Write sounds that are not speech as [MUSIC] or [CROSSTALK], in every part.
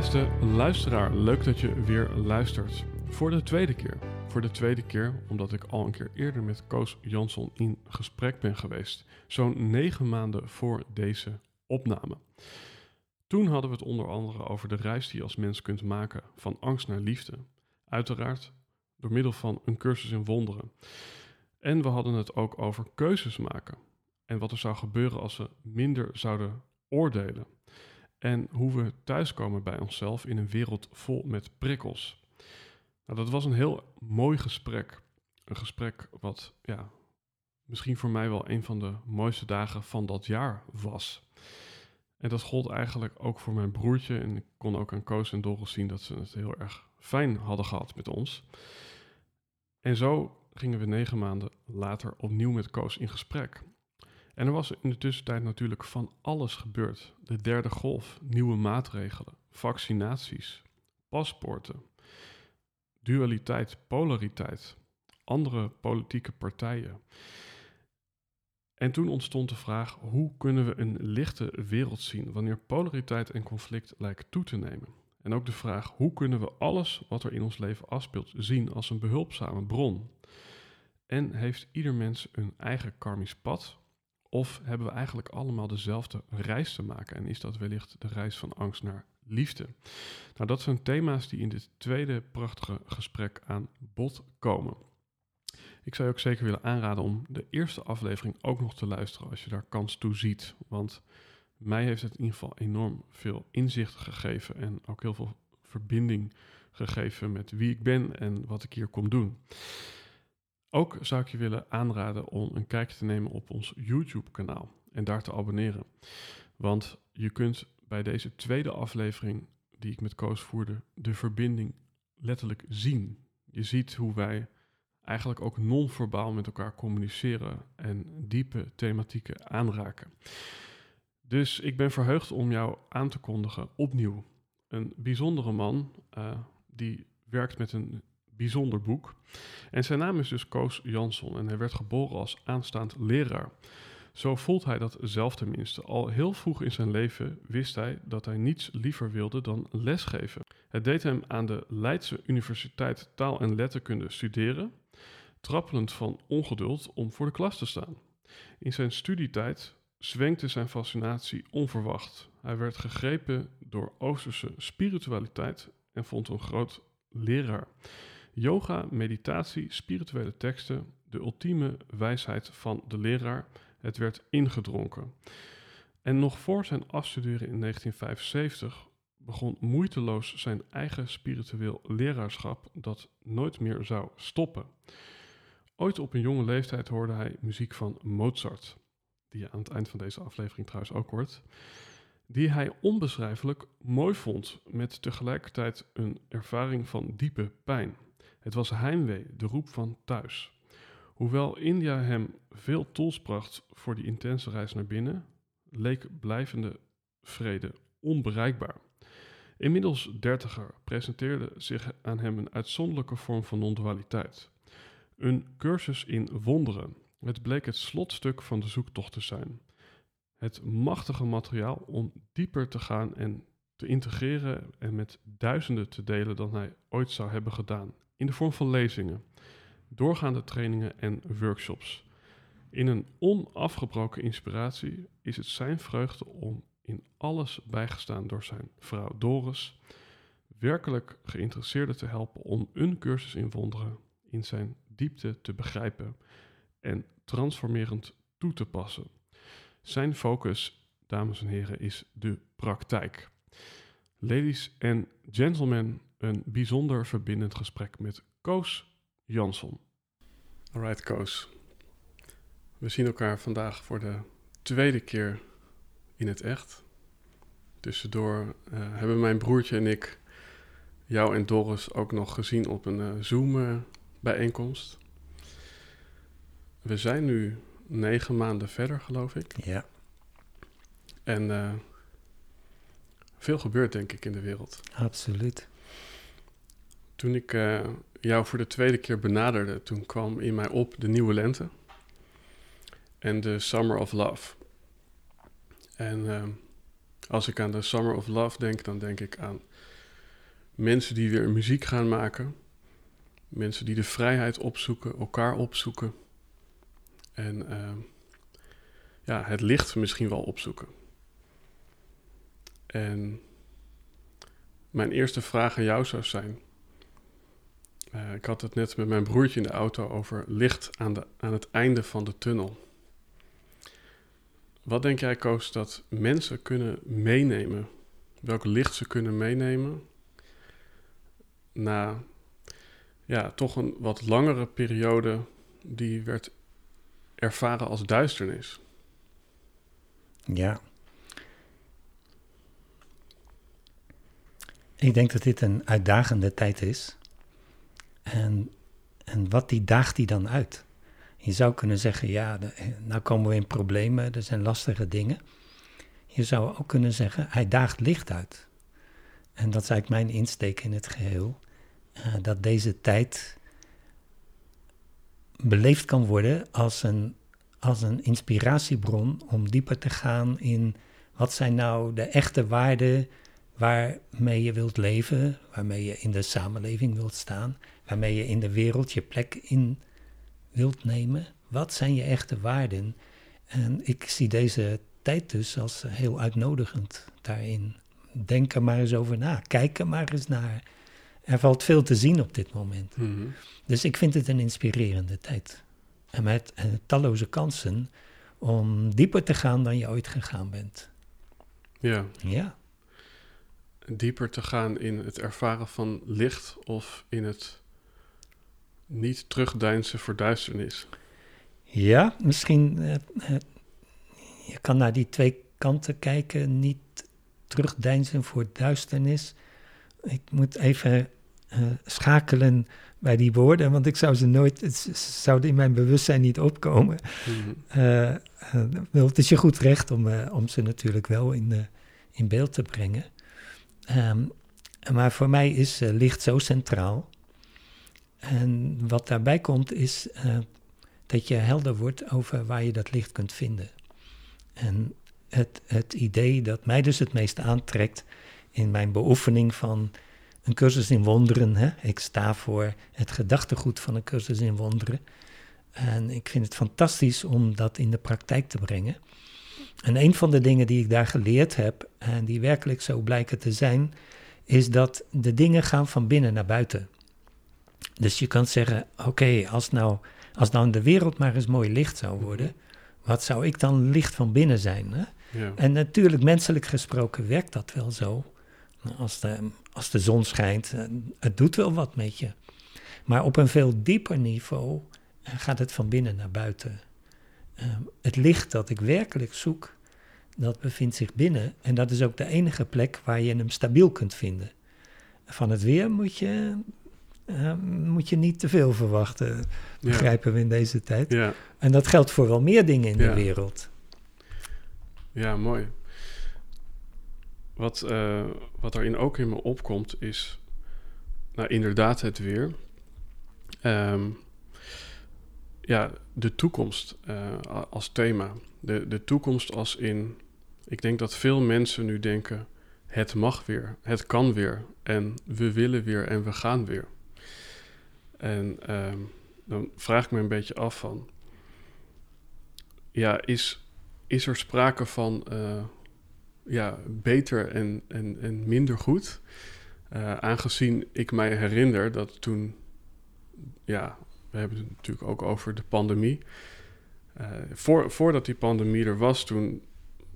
Beste luisteraar, leuk dat je weer luistert. Voor de tweede keer. Voor de tweede keer omdat ik al een keer eerder met Koos Jansson in gesprek ben geweest. Zo'n negen maanden voor deze opname. Toen hadden we het onder andere over de reis die je als mens kunt maken van angst naar liefde. Uiteraard door middel van een cursus in wonderen. En we hadden het ook over keuzes maken. En wat er zou gebeuren als we minder zouden oordelen. En hoe we thuiskomen bij onszelf in een wereld vol met prikkels. Nou, dat was een heel mooi gesprek. Een gesprek wat ja, misschien voor mij wel een van de mooiste dagen van dat jaar was. En dat gold eigenlijk ook voor mijn broertje. En ik kon ook aan Koos en Doris zien dat ze het heel erg fijn hadden gehad met ons. En zo gingen we negen maanden later opnieuw met Koos in gesprek. En er was in de tussentijd natuurlijk van alles gebeurd. De derde golf, nieuwe maatregelen, vaccinaties, paspoorten, dualiteit, polariteit, andere politieke partijen. En toen ontstond de vraag: hoe kunnen we een lichte wereld zien wanneer polariteit en conflict lijken toe te nemen? En ook de vraag: hoe kunnen we alles wat er in ons leven afspeelt zien als een behulpzame bron? En heeft ieder mens een eigen karmisch pad of hebben we eigenlijk allemaal dezelfde reis te maken? En is dat wellicht de reis van angst naar liefde? Nou, dat zijn thema's die in dit tweede prachtige gesprek aan bod komen. Ik zou je ook zeker willen aanraden om de eerste aflevering ook nog te luisteren als je daar kans toe ziet. Want mij heeft het in ieder geval enorm veel inzicht gegeven en ook heel veel verbinding gegeven met wie ik ben en wat ik hier kom doen. Ook zou ik je willen aanraden om een kijkje te nemen op ons YouTube-kanaal en daar te abonneren. Want je kunt bij deze tweede aflevering die ik met Koos voerde, de verbinding letterlijk zien. Je ziet hoe wij eigenlijk ook non-verbaal met elkaar communiceren en diepe thematieken aanraken. Dus ik ben verheugd om jou aan te kondigen opnieuw. Een bijzondere man uh, die werkt met een bijzonder boek. En zijn naam is dus Koos Jansson en hij werd geboren als aanstaand leraar. Zo voelt hij dat zelf tenminste. Al heel vroeg in zijn leven wist hij dat hij niets liever wilde dan lesgeven. Het deed hem aan de Leidse Universiteit Taal en Letterkunde studeren, trappelend van ongeduld om voor de klas te staan. In zijn studietijd zwenkte zijn fascinatie onverwacht. Hij werd gegrepen door Oosterse spiritualiteit en vond een groot leraar. Yoga, meditatie, spirituele teksten, de ultieme wijsheid van de leraar, het werd ingedronken. En nog voor zijn afstuderen in 1975 begon moeiteloos zijn eigen spiritueel leraarschap dat nooit meer zou stoppen. Ooit op een jonge leeftijd hoorde hij muziek van Mozart, die je aan het eind van deze aflevering trouwens ook hoort, die hij onbeschrijfelijk mooi vond, met tegelijkertijd een ervaring van diepe pijn. Het was heimwee, de roep van thuis. Hoewel India hem veel tools bracht voor die intense reis naar binnen, leek blijvende vrede onbereikbaar. Inmiddels dertiger presenteerde zich aan hem een uitzonderlijke vorm van non-dualiteit. Een cursus in wonderen. Het bleek het slotstuk van de zoektocht te zijn. Het machtige materiaal om dieper te gaan en te integreren en met duizenden te delen dan hij ooit zou hebben gedaan in de vorm van lezingen, doorgaande trainingen en workshops. In een onafgebroken inspiratie is het zijn vreugde om in alles bijgestaan door zijn vrouw Doris, werkelijk geïnteresseerden te helpen om een cursus in wonderen in zijn diepte te begrijpen en transformerend toe te passen. Zijn focus, dames en heren, is de praktijk. Ladies en gentlemen, een bijzonder verbindend gesprek met Koos Jansson. Alright, Koos. We zien elkaar vandaag voor de tweede keer in het echt. Tussendoor uh, hebben mijn broertje en ik jou en Doris ook nog gezien op een uh, Zoom-bijeenkomst. we zijn nu negen maanden verder, geloof ik. Ja. En uh, veel gebeurt, denk ik, in de wereld. Absoluut. Toen ik jou voor de tweede keer benaderde, toen kwam in mij op de nieuwe lente en de Summer of Love. En uh, als ik aan de Summer of Love denk, dan denk ik aan mensen die weer muziek gaan maken. Mensen die de vrijheid opzoeken, elkaar opzoeken. En uh, ja, het licht misschien wel opzoeken. En mijn eerste vraag aan jou zou zijn. Uh, ik had het net met mijn broertje in de auto over licht aan, de, aan het einde van de tunnel. Wat denk jij, Koos, dat mensen kunnen meenemen? Welk licht ze kunnen meenemen na ja, toch een wat langere periode die werd ervaren als duisternis? Ja. Ik denk dat dit een uitdagende tijd is. En, en wat die daagt die dan uit? Je zou kunnen zeggen, ja, nou komen we in problemen, er zijn lastige dingen. Je zou ook kunnen zeggen, hij daagt licht uit. En dat is eigenlijk mijn insteek in het geheel. Uh, dat deze tijd beleefd kan worden als een, als een inspiratiebron om dieper te gaan in wat zijn nou de echte waarden waarmee je wilt leven, waarmee je in de samenleving wilt staan, waarmee je in de wereld je plek in wilt nemen. Wat zijn je echte waarden? En ik zie deze tijd dus als heel uitnodigend daarin. Denk er maar eens over na. Kijk er maar eens naar. Er valt veel te zien op dit moment. Mhm. Dus ik vind het een inspirerende tijd. En met uh, talloze kansen om dieper te gaan dan je ooit gegaan bent. Ja. Ja. Dieper te gaan in het ervaren van licht of in het niet terugdeinzen voor duisternis. Ja, misschien. Uh, je kan naar die twee kanten kijken. Niet terugdeinzen voor duisternis. Ik moet even uh, schakelen bij die woorden, want ik zou ze nooit. Het zouden in mijn bewustzijn niet opkomen. Uh, het is je goed recht om, om ze natuurlijk wel in, in beeld te brengen. Um, maar voor mij is licht zo centraal. En wat daarbij komt is uh, dat je helder wordt over waar je dat licht kunt vinden. En het, het idee dat mij dus het meest aantrekt in mijn beoefening van een cursus in wonderen. Hè? Ik sta voor het gedachtegoed van een cursus in wonderen. En ik vind het fantastisch om dat in de praktijk te brengen. En een van de dingen die ik daar geleerd heb, en die werkelijk zo blijken te zijn, is dat de dingen gaan van binnen naar buiten. Dus je kan zeggen, oké, als, nou, als nou de wereld maar eens mooi licht zou worden, wat zou ik dan licht van binnen zijn? Hè? Ja. En natuurlijk, menselijk gesproken werkt dat wel zo. Als de, als de zon schijnt, eh, het doet wel wat met je. Maar op een veel dieper niveau eh, gaat het van binnen naar buiten. Uh, het licht dat ik werkelijk zoek, dat bevindt zich binnen. En dat is ook de enige plek waar je hem stabiel kunt vinden. Van het weer moet je uh, moet je niet te veel verwachten, begrijpen we in deze tijd. Ja. En dat geldt voor wel meer dingen in Ja. de wereld. Ja, mooi. Wat, eh, wat daarin ook in me opkomt is, nou inderdaad het weer. Ehm, ja, de toekomst eh, als thema. De, de toekomst als in, ik denk dat veel mensen nu denken, het mag weer, het kan weer en we willen weer en we gaan weer. En ehm, dan vraag ik me een beetje af van, ja, is, is er sprake van, eh, ja, beter en, en, en minder goed. Uh, aangezien ik mij herinner dat toen, ja, we hebben het natuurlijk ook over de pandemie. Uh, voor, voordat die pandemie er was, toen,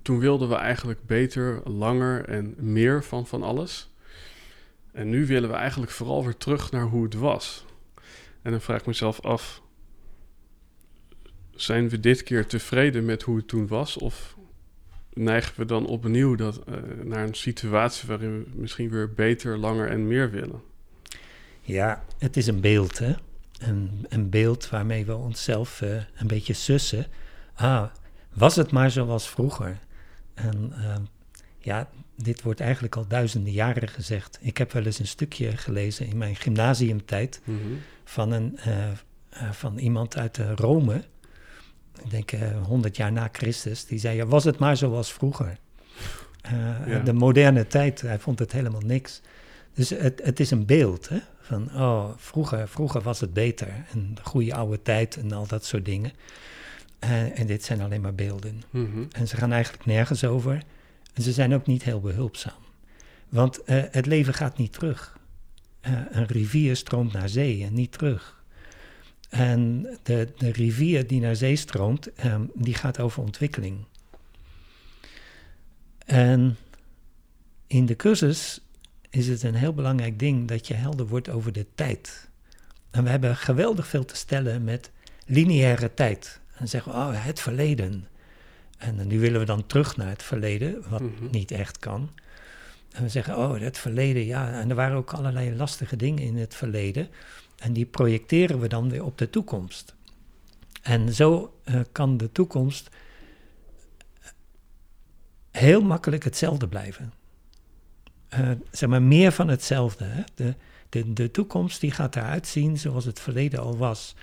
toen wilden we eigenlijk beter, langer en meer van van alles. En nu willen we eigenlijk vooral weer terug naar hoe het was. En dan vraag ik mezelf af: zijn we dit keer tevreden met hoe het toen was? Of neigen we dan opnieuw dat, uh, naar een situatie waarin we misschien weer beter, langer en meer willen? Ja, het is een beeld, hè? Een, een beeld waarmee we onszelf uh, een beetje sussen. Ah, was het maar zoals vroeger? En uh, ja, dit wordt eigenlijk al duizenden jaren gezegd. Ik heb wel eens een stukje gelezen in mijn gymnasiumtijd mm -hmm. van, een, van iemand uit Rome ik denk uh, 100 jaar na Christus, die zei, ja, was het maar zoals vroeger. Ja. De moderne tijd, hij vond het helemaal niks. Dus het, het is een beeld hè, van, oh, vroeger, vroeger was het beter. En de goede oude tijd en al dat soort dingen. En dit zijn alleen maar beelden. Mm -hmm. En ze gaan eigenlijk nergens over. En ze zijn ook niet heel behulpzaam. Want uh, het leven gaat niet terug. een rivier stroomt naar zee en niet terug. En de, de rivier die naar zee stroomt, um, die gaat over ontwikkeling. En in de cursus is het een heel belangrijk ding dat je helder wordt over de tijd. En we hebben geweldig veel te stellen met lineaire tijd. En zeggen we, oh, het verleden. En nu willen we dan terug naar het verleden, wat mm -hmm. niet echt kan. En we zeggen, oh, het verleden, ja. En er waren ook allerlei lastige dingen in het verleden. En die projecteren we dan weer op de toekomst. En zo uh, kan de toekomst heel makkelijk hetzelfde blijven. Uh, zeg maar meer van hetzelfde. Hè? De, de, de toekomst die gaat eruit zien zoals het verleden al was.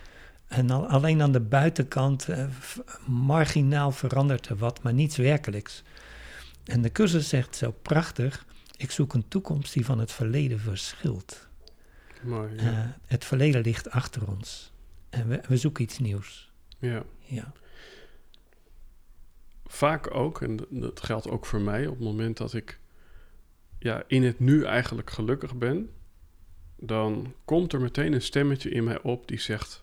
En al, alleen aan de buitenkant uh, marginaal verandert er wat, maar niets werkelijks. En de cursus zegt zo prachtig: ik zoek een toekomst die van het verleden verschilt. Mooi, ja. uh, het verleden ligt achter ons. En we, we zoeken iets nieuws. Ja. ja. Vaak ook, en dat geldt ook voor mij, op het moment dat ik ja, in het nu eigenlijk gelukkig ben, dan komt er meteen een stemmetje in mij op die zegt: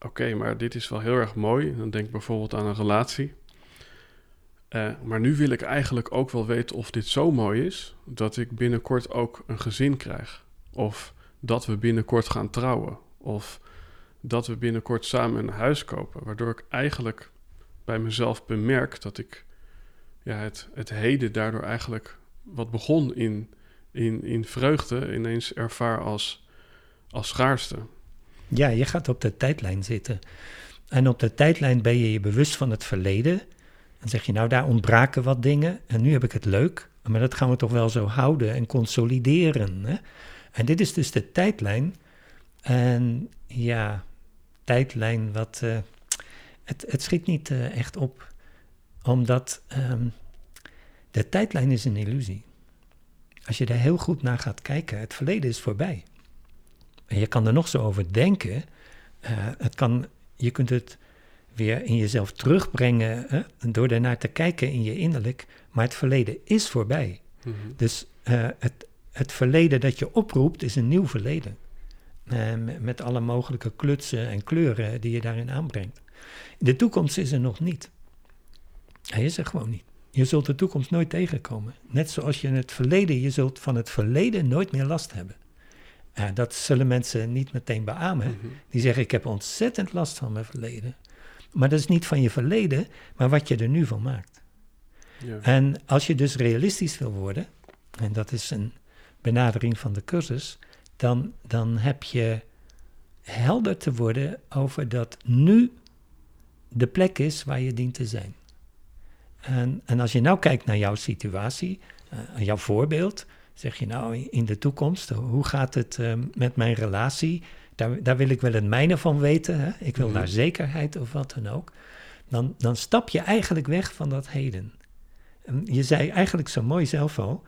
Oké, maar dit is wel heel erg mooi. Dan denk ik bijvoorbeeld aan een relatie. Uh, maar nu wil ik eigenlijk ook wel weten of dit zo mooi is dat ik binnenkort ook een gezin krijg. Of dat we binnenkort gaan trouwen. Of dat we binnenkort samen een huis kopen. Waardoor ik eigenlijk bij mezelf bemerk dat ik ja, het, het heden daardoor eigenlijk wat begon in, in, in vreugde ineens ervaar als, als schaarste. Ja, je gaat op de tijdlijn zitten. En op de tijdlijn ben je je bewust van het verleden. Dan zeg je, nou, daar ontbraken wat dingen en nu heb ik het leuk. Maar dat gaan we toch wel zo houden en consolideren. Hè? En dit is dus de tijdlijn. En ja, tijdlijn wat... Uh, het, het schiet niet uh, echt op. Omdat um, de tijdlijn is een illusie. Als je er heel goed naar gaat kijken, het verleden is voorbij. En je kan er nog zo over denken. Uh, het kan, je kunt het weer in jezelf terugbrengen hè, door ernaar te kijken in je innerlijk. Maar het verleden is voorbij. Mm -hmm. Dus uh, het, het verleden dat je oproept is een nieuw verleden. Uh, met alle mogelijke klutsen en kleuren die je daarin aanbrengt. De toekomst is er nog niet. Hij is er gewoon niet. Je zult de toekomst nooit tegenkomen. Net zoals je in het verleden, je zult van het verleden nooit meer last hebben. Uh, dat zullen mensen niet meteen beamen. Mm-hmm. Die zeggen, ik heb ontzettend last van mijn verleden. Maar dat is niet van je verleden, maar wat je er nu van maakt. Ja. En als je dus realistisch wil worden, en dat is een benadering van de cursus, dan, dan heb je helder te worden over dat nu de plek is waar je dient te zijn. En, en als je nou kijkt naar jouw situatie, uh, jouw voorbeeld, zeg je nou in de toekomst, hoe gaat het uh, met mijn relatie? Daar, daar wil ik wel het mijne van weten. Hè? Ik wil daar zekerheid of wat dan ook. Dan, dan stap je eigenlijk weg van dat heden. En je zei eigenlijk zo mooi zelf al,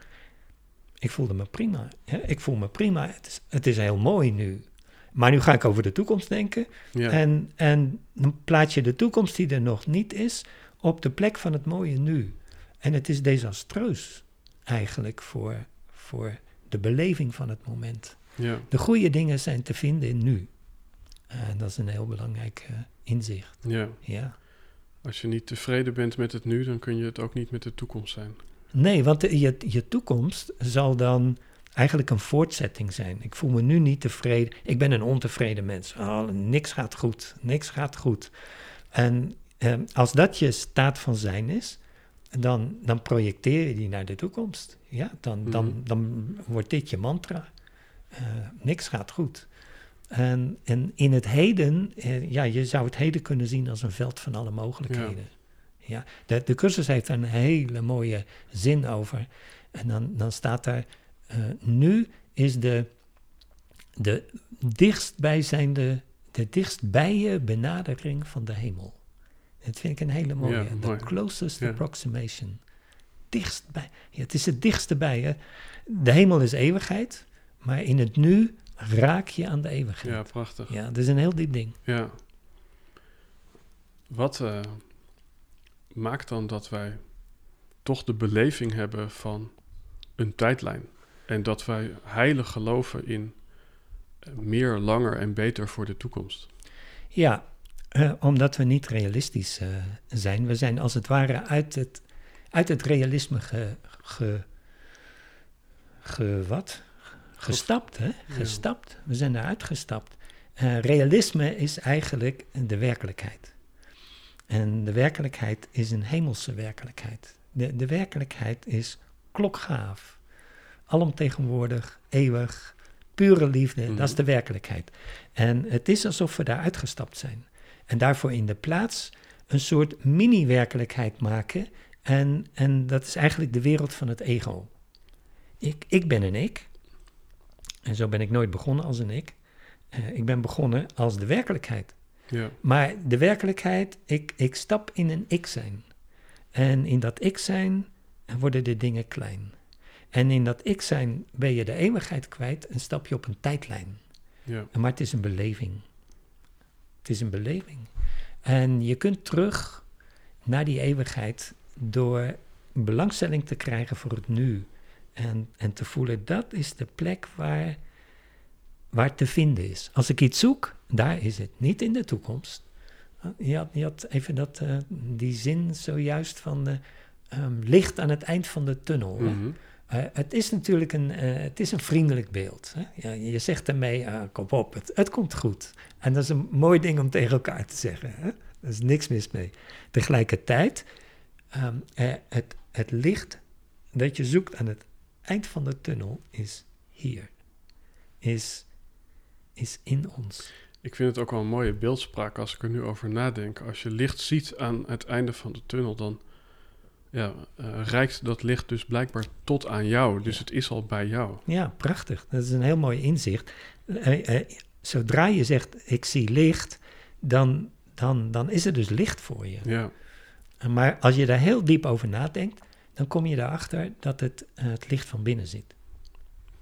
ik voelde me prima. Ik voel me prima. Het is, het is heel mooi nu. Maar nu ga ik over de toekomst denken. Ja. En, en dan plaats je de toekomst die er nog niet is op de plek van het mooie nu. En het is desastreus eigenlijk voor, voor de beleving van het moment. Ja. De goede dingen zijn te vinden in nu. En dat is een heel belangrijk eh, inzicht. ja. Ja. Als je niet tevreden bent met het nu, dan kun je het ook niet met de toekomst zijn. Nee, want de- je, je toekomst zal dan eigenlijk een voortzetting zijn. Ik voel me nu niet tevreden. Ik ben een ontevreden mens. Oh, niks gaat goed. Niks gaat goed. En eh, als dat je staat van zijn is, dan, dan projecteer je die naar de toekomst. Ja, dan, dan, Mhm. dan wordt dit je mantra. Eh, niks gaat goed. En, en in het heden, eh, ja, je zou het heden kunnen zien als een veld van alle mogelijkheden. Ja. de, de cursus heeft daar een hele mooie zin over. En dan, dan staat daar, eh, nu is de, de dichtstbijzijnde, de dichtstbije benadering van de hemel. Dat vind ik een hele mooie. Ja, the mooi. closest Ja. approximation. Dichtstbij. Ja, het is het dichtste bij je. De hemel is eeuwigheid, maar in het nu raak je aan de eeuwigheid. Ja, prachtig. Ja, dat is een heel diep ding. Ja. Wat eh, maakt dan dat wij toch de beleving hebben van een tijdlijn? En dat wij heilig geloven in eh, meer, langer en beter voor de toekomst? Ja, eh, omdat we niet realistisch eh, zijn. We zijn als het ware uit het, uit het realisme ge, ge, ge- wat? gestapt. Hè? Gestapt. We zijn eruit gestapt. Eh, realisme is eigenlijk de werkelijkheid. En de werkelijkheid is een hemelse werkelijkheid. De, de werkelijkheid is klokgaaf. Alomtegenwoordig, eeuwig, pure liefde. Mhm. Dat is de werkelijkheid. En het is alsof we daar uitgestapt zijn. En daarvoor in de plaats een soort mini-werkelijkheid maken. En, en dat is eigenlijk de wereld van het ego. Ik, ik ben een ik. En zo ben ik nooit begonnen als een ik. Eh, ik ben begonnen als de werkelijkheid. Ja, Maar de werkelijkheid, ik, ik stap in een ik zijn. En in dat ik zijn worden de dingen klein. En in dat ik zijn ben je de eeuwigheid kwijt en stap je op een tijdlijn. ja, Maar het is een beleving. Het is een beleving. En je kunt terug naar die eeuwigheid door belangstelling te krijgen voor het nu. En, en te voelen, dat is de plek waar, waar te vinden is. Als ik iets zoek, daar is het. Niet in de toekomst. Je had, je had even dat, eh, die zin zojuist van eh, ehm, licht aan het eind van de tunnel. mhm, Eh, het is natuurlijk een, eh, het is een vriendelijk beeld. Hè? Ja, je zegt ermee, ah, kom op, het, het komt goed. En dat is een mooi ding om tegen elkaar te zeggen. Hè? Er is niks mis mee. Tegelijkertijd, ehm, eh, het, het licht dat je zoekt aan het eind van de tunnel is hier. Is, is in ons. Ik vind het ook wel een mooie beeldspraak als ik er nu over nadenk. Als je licht ziet aan het einde van de tunnel, dan ja, eh, reikt dat licht dus blijkbaar tot aan jou. Dus het is al bij jou. Ja, prachtig. Dat is een heel mooi inzicht. Eh, eh, zodra je zegt, ik zie licht, dan, dan, dan is er dus licht voor je. Ja, Maar als je daar heel diep over nadenkt, dan kom je erachter dat het, het licht van binnen zit.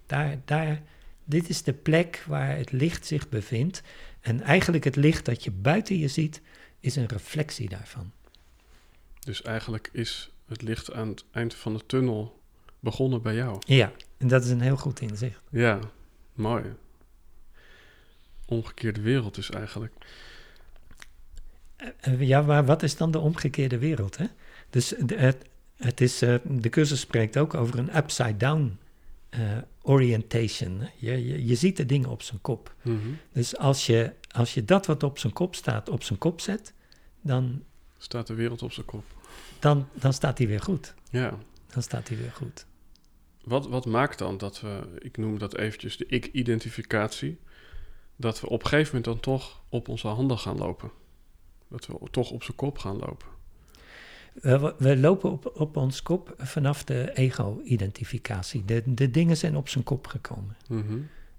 Daar, daar, dit is de plek waar het licht zich bevindt. En eigenlijk het licht dat je buiten je ziet, is een reflectie daarvan. dus eigenlijk is het licht aan het eind van de tunnel begonnen bij jou. Ja, en dat is een heel goed inzicht. Ja, mooi. Omgekeerde wereld dus eigenlijk. Eh, eh, Ja, maar wat is dan de omgekeerde wereld? Hè? Dus de, het, het is, eh, de cursus spreekt ook over een upside-down orientation. Je, je, je ziet de dingen op zijn kop. Mhm. Dus als je, als je dat wat op zijn kop staat, op zijn kop zet, dan, Staat de wereld op zijn kop. Dan, dan staat hij weer goed. Ja. Dan staat hij weer goed. Wat, wat maakt dan dat we, ik noem dat eventjes de ik-identificatie, dat we op een gegeven moment dan toch op onze handen gaan lopen? Dat we toch op zijn kop gaan lopen? We, we lopen op, op ons kop vanaf de ego-identificatie. De, de dingen zijn op zijn kop gekomen.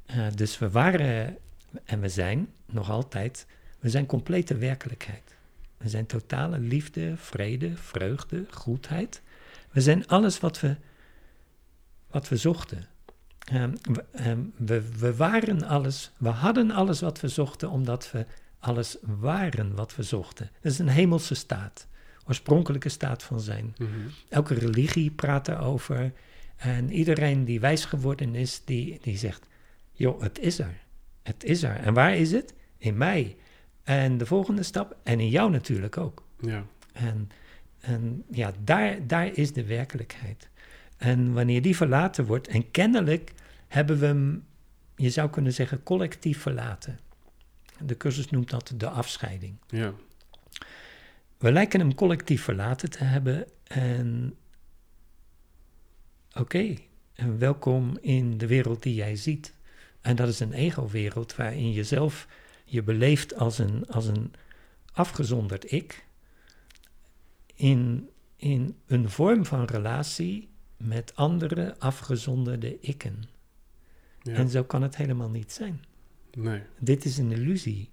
Eh, dus we waren en we zijn nog altijd, we zijn complete werkelijkheid. We zijn totale liefde, vrede, vreugde, goedheid. We zijn alles wat we, wat we zochten. Ehm, we, ehm, we, we waren alles, we hadden alles wat we zochten, omdat we alles waren wat we zochten. Dat is een hemelse staat. oorspronkelijke staat van zijn. Mhm. Elke religie praat daarover. En iedereen die wijs geworden is, die, die zegt: joh, het is er. Het is er. En waar is het? In mij. En de volgende stap, en in jou natuurlijk ook. Ja. En, en ja, daar, daar is de werkelijkheid. En wanneer die verlaten wordt, en kennelijk hebben we hem, je zou kunnen zeggen, collectief verlaten. De cursus noemt dat de afscheiding. Ja. We lijken hem collectief verlaten te hebben. En oké, en welkom in de wereld die jij ziet. En dat is een ego-wereld waarin je zelf je beleeft als een, als een afgezonderd ik. In, in een vorm van relatie met andere afgezonderde ikken. ja. En zo kan het helemaal niet zijn. Nee. Dit is een illusie.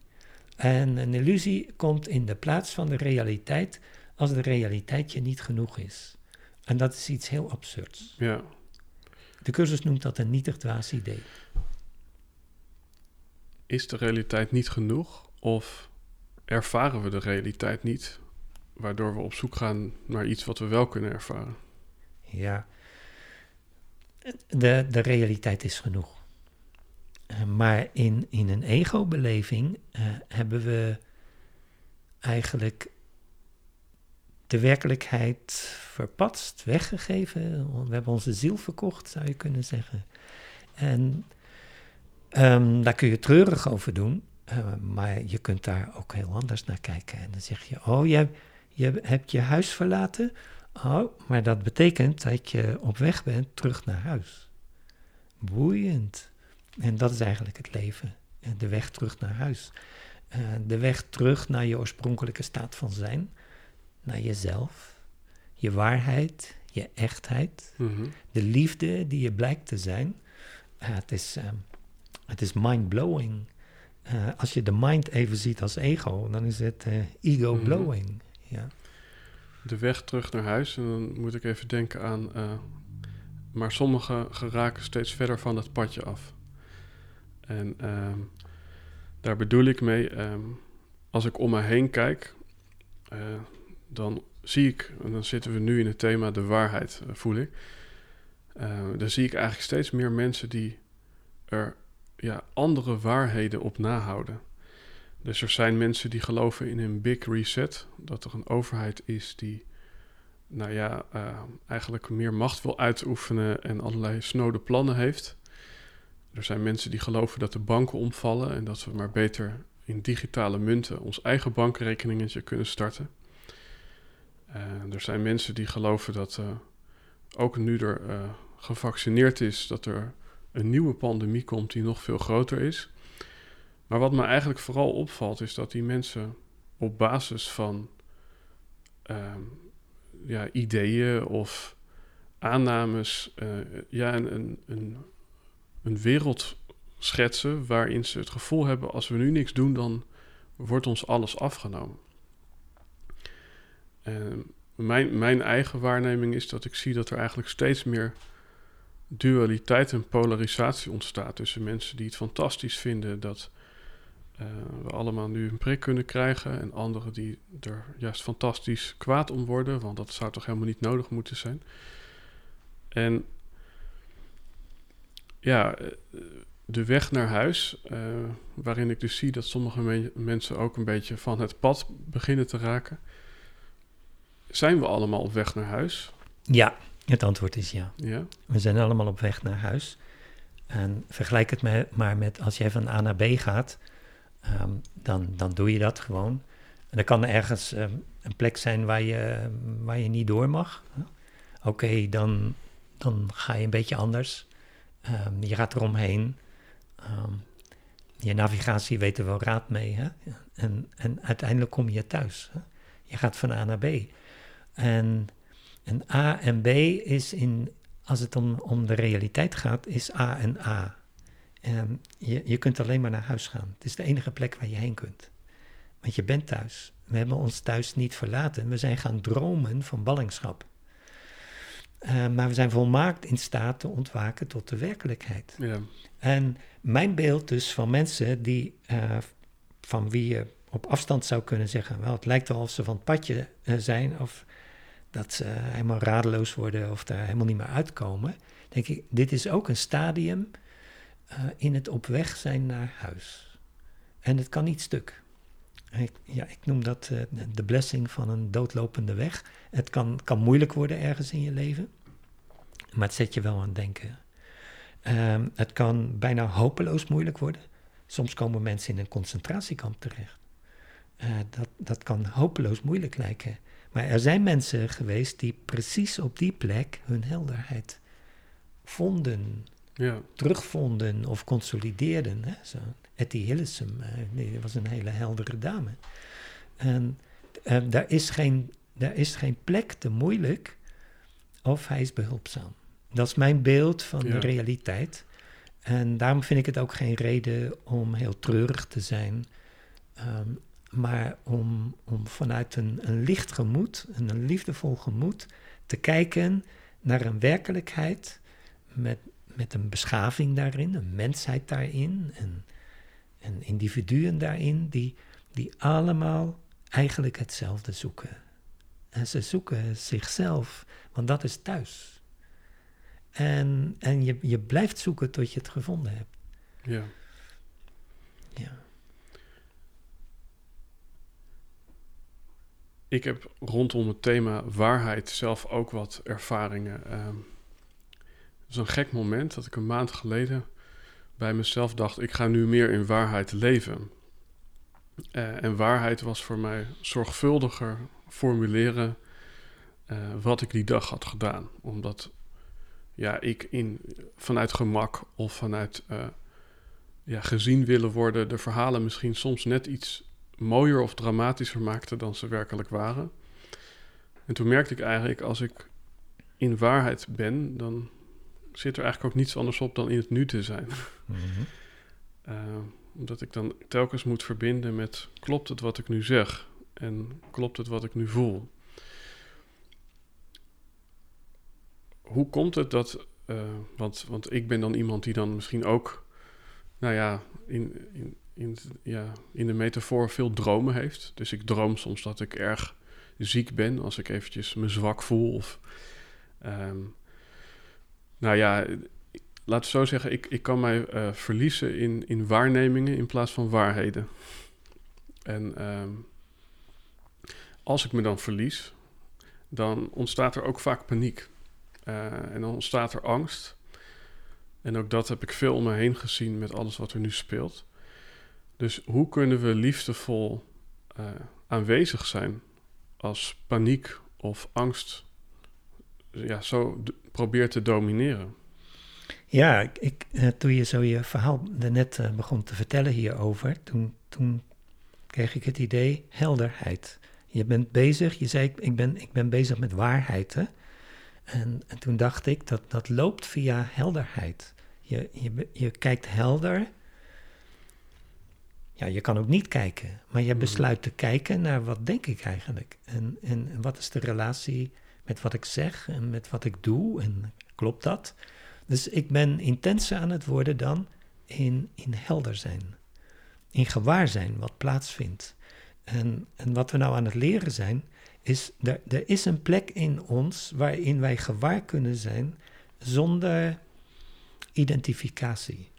En een illusie komt in de plaats van de realiteit als de realiteit je niet genoeg is. En dat is iets heel absurds. Ja. De cursus noemt dat een nietig dwaas idee. Is de realiteit niet genoeg? Of ervaren we de realiteit niet? Waardoor we op zoek gaan naar iets wat we wel kunnen ervaren. Ja, de, de realiteit is genoeg. Eh, maar in, in een ego-beleving eh, hebben we eigenlijk de werkelijkheid verpatst, weggegeven. We hebben onze ziel verkocht, zou je kunnen zeggen. En ehm, daar kun je treurig over doen, eh, maar je kunt daar ook heel anders naar kijken. En dan zeg je, oh, je, je hebt je huis verlaten? Oh, maar dat betekent dat je op weg bent terug naar huis. Boeiend. En dat is eigenlijk het leven. eh, De weg terug naar huis. Eh, De weg terug naar je oorspronkelijke staat van zijn. Naar jezelf. Je waarheid. Je echtheid. Mhm. De liefde die je blijkt te zijn. Eh, het is, ehm, het is mind-blowing. Eh, als je de mind even ziet als ego, dan is het eh, ego-blowing. Ja. De weg terug naar huis. En dan moet ik even denken aan. eh, maar sommigen geraken steeds verder van het padje af. En ehm, daar bedoel ik mee. ehm, als ik om me heen kijk. dan zie ik. En dan zitten we nu in het thema de waarheid, voel ik. Dan zie ik eigenlijk steeds meer mensen die er ja, andere waarheden op nahouden. Dus er zijn mensen die geloven in een big reset. Dat er een overheid is die, nou ja, eh, eigenlijk meer macht wil uitoefenen en allerlei snode plannen heeft. Er zijn mensen die geloven dat de banken omvallen en dat we maar beter in digitale munten ons eigen bankrekeningetje kunnen starten. Eh, er zijn mensen die geloven dat eh, ook nu er gevaccineerd is, dat er een nieuwe pandemie komt die nog veel groter is. Maar wat me eigenlijk vooral opvalt, is dat die mensen op basis van ehm, ja, ideeën of aannames eh, ja, een, een, een, wereld schetsen waarin ze het gevoel hebben: als we nu niks doen, dan wordt ons alles afgenomen. En mijn, mijn eigen waarneming is dat ik zie dat er eigenlijk steeds meer dualiteit en polarisatie ontstaat tussen mensen die het fantastisch vinden dat eh, we allemaal nu een prik kunnen krijgen en anderen die er juist fantastisch kwaad om worden, want dat zou toch helemaal niet nodig moeten zijn. En ja, eh, de weg naar huis, eh, waarin ik dus zie dat sommige men- mensen ook een beetje van het pad beginnen te raken. Zijn we allemaal op weg naar huis? ja, het antwoord is ja. Ja, We zijn allemaal op weg naar huis. En vergelijk het me- maar met als jij van A naar B gaat, ehm, dan, dan doe je dat gewoon. En er kan ergens ehm, een plek zijn waar je, waar je niet door mag. Oké, dan, dan ga je een beetje anders. Ehm, je gaat eromheen. Je navigatie weet er wel raad mee. Hè? En, en uiteindelijk kom je thuis. Hè? Je gaat van A naar B. En, en A en B is in, als het om, om de realiteit gaat, is A en A. En je, je kunt alleen maar naar huis gaan. Het is de enige plek waar je heen kunt. Want je bent thuis. We hebben ons thuis niet verlaten. We zijn gaan dromen van ballingschap. Eh, maar we zijn volmaakt in staat te ontwaken tot de werkelijkheid. ja, En mijn beeld dus van mensen die, eh, van wie je op afstand zou kunnen zeggen, wel, het lijkt wel of ze van het padje eh, zijn of dat ze helemaal radeloos worden of daar helemaal niet meer uitkomen. Denk ik, dit is ook een stadium uh, in het op weg zijn naar huis. En het kan niet stuk. Ik, ja, ik noem dat uh, de blessing van een doodlopende weg. Het kan, kan moeilijk worden ergens in je leven, maar het zet je wel aan het denken. Um, het kan bijna hopeloos moeilijk worden. Soms komen mensen in een concentratiekamp terecht. Uh, dat, dat kan hopeloos moeilijk lijken. Maar er zijn mensen geweest die precies op die plek hun helderheid vonden, ja. terugvonden of consolideerden. Hè? Zo, Etty Hillesum, uh, nee, dat was een hele heldere dame. En uh, daar, is geen, daar is geen plek te moeilijk of hij is behulpzaam. Dat is mijn beeld van ja. de realiteit. En daarom vind ik het ook geen reden om heel treurig te zijn. Um, maar om, om vanuit een, een licht gemoed, een, een liefdevol gemoed, te kijken naar een werkelijkheid met, met een beschaving daarin, een mensheid daarin, en, en individuen daarin, die, die allemaal eigenlijk hetzelfde zoeken. En ze zoeken zichzelf, want dat is thuis. En, en je, je blijft zoeken tot je het gevonden hebt. Ja. Ja. Ik heb rondom het thema waarheid zelf ook wat ervaringen. Het is een gek moment dat ik een maand geleden bij mezelf dacht: ik ga nu meer in waarheid leven. Uh, en waarheid was voor mij zorgvuldiger formuleren uh, wat ik die dag had gedaan. Omdat ja, ik in, vanuit gemak of vanuit uh, ja, gezien willen worden, de verhalen misschien soms net iets mooier of dramatischer maakte dan ze werkelijk waren. En toen merkte ik eigenlijk, als ik in waarheid ben, dan zit er eigenlijk ook niets anders op dan in het nu te zijn. Mm -hmm. uh, omdat ik dan telkens moet verbinden met, klopt het wat ik nu zeg? En klopt het wat ik nu voel? Hoe komt het dat, uh, want, want ik ben dan iemand die dan misschien ook, nou ja, in, in, in, ja, in de metafoor veel dromen heeft. Dus ik droom soms dat ik erg ziek ben als ik eventjes me zwak voel. Of, um, nou ja, laat het zo zeggen, ik, ik kan mij uh, verliezen in, in waarnemingen in plaats van waarheden. En um, als ik me dan verlies, dan ontstaat er ook vaak paniek. Uh, en dan ontstaat er angst. En ook dat heb ik veel om me heen gezien met alles wat er nu speelt. Dus hoe kunnen we liefdevol uh, aanwezig zijn als paniek of angst ja, zo probeert te domineren? Ja, ik, uh, toen je zo je verhaal net uh, begon te vertellen hierover, toen, toen kreeg ik het idee helderheid. Je bent bezig, je zei ik ben, ik ben bezig met waarheid. Hè? En, en toen dacht ik dat dat loopt via helderheid. Je, je, je kijkt helder ja, je kan ook niet kijken, maar je mhm. besluit te kijken naar wat denk ik eigenlijk. En, en, en, wat is de relatie met wat ik zeg en met wat ik doe en klopt dat? Dus ik ben intenser aan het worden dan in, in helder zijn, in gewaar zijn wat plaatsvindt. En, en wat we nou aan het leren zijn, is er, er is een plek in ons waarin wij gewaar kunnen zijn zonder identificatie.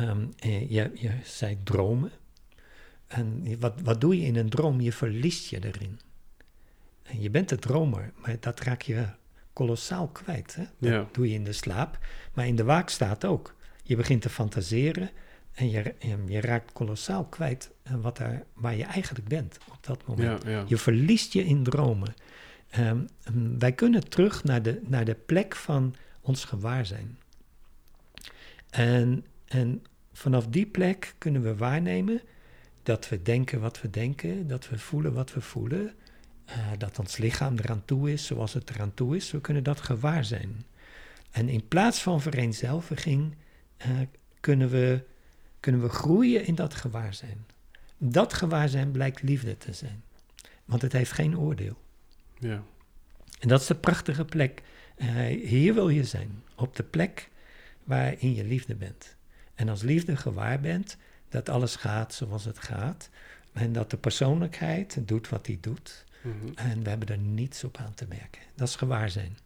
Um, je, je zei dromen. En wat, wat doe je in een droom? Je verliest je erin. En je bent de dromer, maar dat raak je kolossaal kwijt. Hè? Dat ja. doe je in de slaap, maar in de waakstaat ook. Je begint te fantaseren en je, je raakt kolossaal kwijt wat er, waar je eigenlijk bent op dat moment. Ja, ja. Je verliest je in dromen. Um, wij kunnen terug naar de, naar de plek van ons gewaarzijn. En en vanaf die plek kunnen we waarnemen dat we denken wat we denken, dat we voelen wat we voelen, uh, dat ons lichaam eraan toe is zoals het eraan toe is. We kunnen dat gewaar zijn. En in plaats van vereenzelviging uh, kunnen, we, kunnen we groeien in dat gewaarzijn. Dat gewaarzijn blijkt liefde te zijn, want het heeft geen oordeel. Ja. En dat is de prachtige plek. Uh, hier wil je zijn, op de plek waarin je liefde bent. En als liefde gewaar bent dat alles gaat zoals het gaat, En dat de persoonlijkheid doet wat hij doet. Mhm. En we hebben er niets op aan te merken. Dat is gewaarzijn.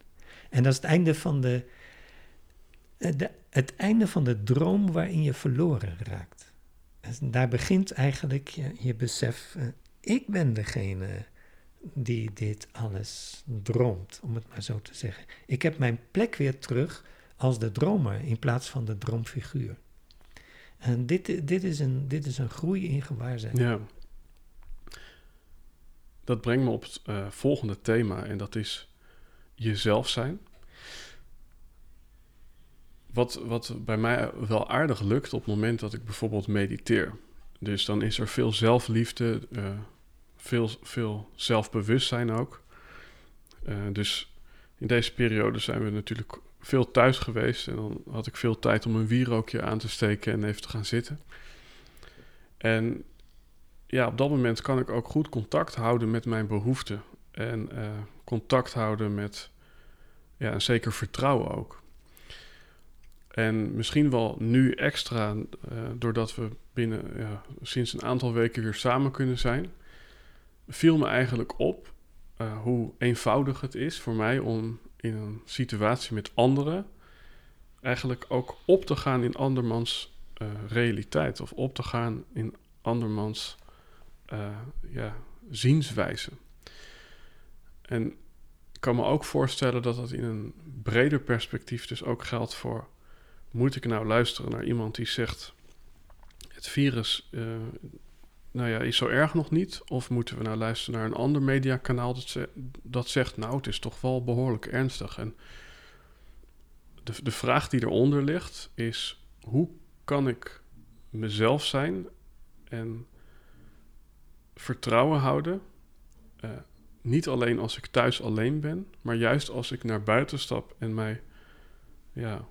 En dat is het einde van de, eh, de, het einde van de droom waarin je verloren raakt. En daar begint eigenlijk je, je besef, eh, ik ben degene die dit alles droomt, om het maar zo te zeggen. Ik heb mijn plek weer terug als de dromer in plaats van de droomfiguur. En dit, dit, is, een, dit is een groei in gewaarzijn. Ja. Dat brengt me op het eh, volgende thema en dat is jezelf zijn. Wat, wat bij mij wel aardig lukt op het moment dat ik bijvoorbeeld mediteer. Dus dan is er veel zelfliefde, eh, veel, veel zelfbewustzijn ook. Eh, dus in deze periode zijn we natuurlijk veel thuis geweest. En dan had ik veel tijd om een wierookje aan te steken en even te gaan zitten. En ja, op dat moment kan ik ook goed contact houden met mijn behoeften. En eh, contact houden met ja, een zeker vertrouwen ook. En misschien wel nu extra, eh, doordat we binnen ja, sinds een aantal weken weer samen kunnen zijn, viel me eigenlijk op uh, hoe eenvoudig het is voor mij om in een situatie met anderen eigenlijk ook op te gaan in andermans uh, realiteit of op te gaan in andermans uh, ja, zienswijze. En ik kan me ook voorstellen dat dat in een breder perspectief dus ook geldt voor... moet ik nou luisteren naar iemand die zegt... het virus uh, nou ja, is zo erg nog niet? Of moeten we nou luisteren naar een ander mediakanaal dat, ze, dat zegt... nou, het is toch wel behoorlijk ernstig. En de, de vraag die eronder ligt is... hoe kan ik mezelf zijn en vertrouwen houden. Uh, niet alleen als ik thuis alleen ben, maar juist als ik naar buiten stap en mij ja,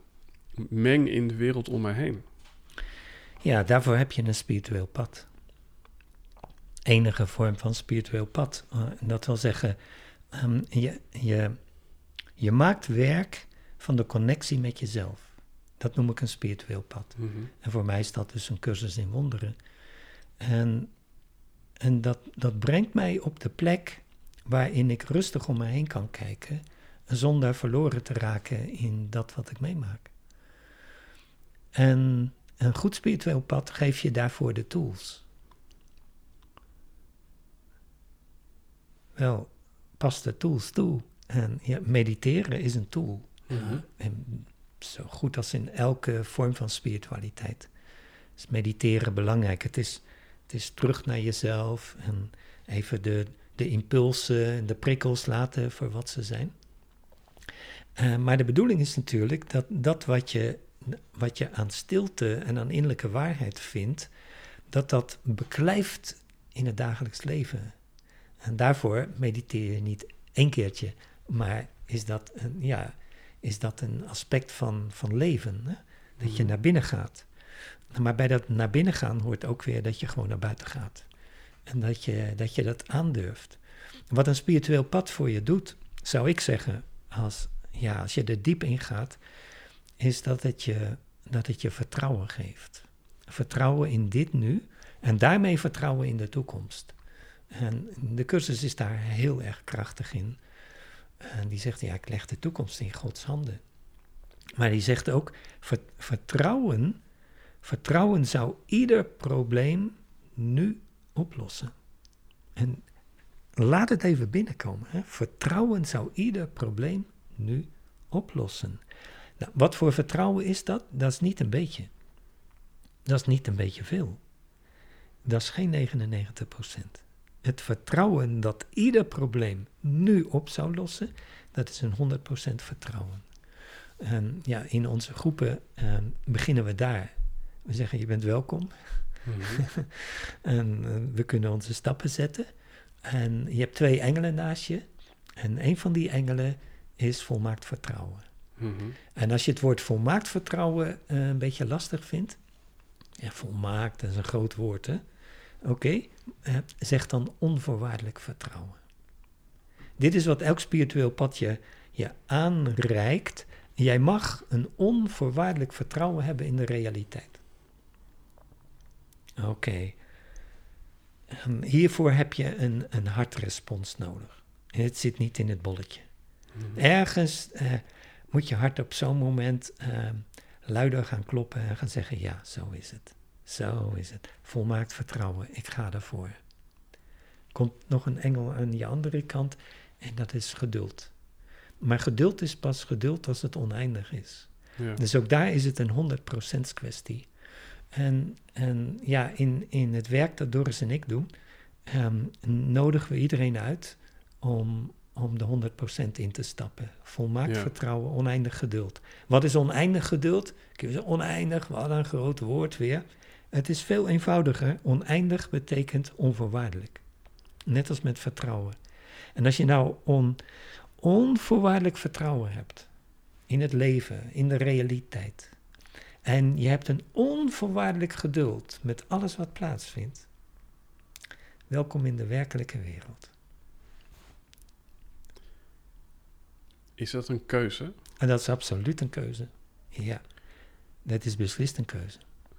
meng in de wereld om mij heen. Ja, daarvoor heb je een spiritueel pad. Enige vorm van spiritueel pad. Dat wil zeggen, um, je, je, je maakt werk van de connectie met jezelf. Dat noem ik een spiritueel pad. Mm -hmm. En voor mij is dat dus een cursus in wonderen. En en dat, dat brengt mij op de plek waarin ik rustig om me heen kan kijken, zonder verloren te raken in dat wat ik meemaak. En een goed spiritueel pad geeft je daarvoor de tools. Wel, pas de tools toe. En ja, mediteren is een tool. Mm -hmm. En zo goed als in elke vorm van spiritualiteit is mediteren belangrijk. Het is, het is terug naar jezelf en even de, de impulsen en de prikkels laten voor wat ze zijn. Uh, maar de bedoeling is natuurlijk dat dat wat je, wat je aan stilte en aan innerlijke waarheid vindt, dat dat beklijft in het dagelijks leven. En daarvoor mediteer je niet één keertje, maar is dat een, ja, is dat een aspect van, van leven, hè? dat je naar binnen gaat. Maar bij dat naar binnen gaan hoort ook weer dat je gewoon naar buiten gaat. En dat je dat, je dat aandurft. Wat een spiritueel pad voor je doet, zou ik zeggen, als, ja, als je er diep in gaat, is dat het, je, dat het je vertrouwen geeft. Vertrouwen in dit nu en daarmee vertrouwen in de toekomst. En de cursus is daar heel erg krachtig in. En die zegt, ja, ik leg de toekomst in Gods handen. Maar die zegt ook, vertrouwen Vertrouwen zou ieder probleem nu oplossen. En laat het even binnenkomen. Hè? Vertrouwen zou ieder probleem nu oplossen. Nou, wat voor vertrouwen is dat? Dat is niet een beetje. Dat is niet een beetje veel. Dat is geen 99 Het vertrouwen dat ieder probleem nu op zou lossen, dat is een 100% vertrouwen. En ja, in onze groepen uh, beginnen we daar. We zeggen, je bent welkom. Mhm. [LAUGHS] en uh, we kunnen onze stappen zetten. En je hebt twee engelen naast je. En een van die engelen is volmaakt vertrouwen. Mhm. En als je het woord volmaakt vertrouwen uh, een beetje lastig vindt. Ja, volmaakt, dat is een groot woord, hè. Oké, okay, uh, zeg dan onvoorwaardelijk vertrouwen. Dit is wat elk spiritueel pad je, je aanreikt. Jij mag een onvoorwaardelijk vertrouwen hebben in de realiteit. Oké. Okay. ehm, hiervoor heb je een, een hartrespons nodig. En het zit niet in het bolletje. Mhm. Ergens eh, moet je hart op zo'n moment ehm, luider gaan kloppen en gaan zeggen: Ja, zo is het. Zo is het. Volmaakt vertrouwen, ik ga ervoor. Komt nog een engel aan je andere kant en dat is geduld. Maar geduld is pas geduld als het oneindig is. Ja. Dus ook daar is het een 100% kwestie. En, en ja, in, in het werk dat Doris en ik doen, ehm, nodigen we iedereen uit om, om de 100% in te stappen. Volmaakt Ja. vertrouwen, oneindig geduld. Wat is oneindig geduld? Kun je oneindig, wat een groot woord weer. Het is veel eenvoudiger. Oneindig betekent onvoorwaardelijk. Net als met vertrouwen. En als je nou on, onvoorwaardelijk vertrouwen hebt in het leven, in de realiteit. En je hebt een onvoorwaardelijk geduld met alles wat plaatsvindt. Welkom in de werkelijke wereld. Is dat een keuze? En dat is absoluut een keuze. Ja, dat is beslist een keuze.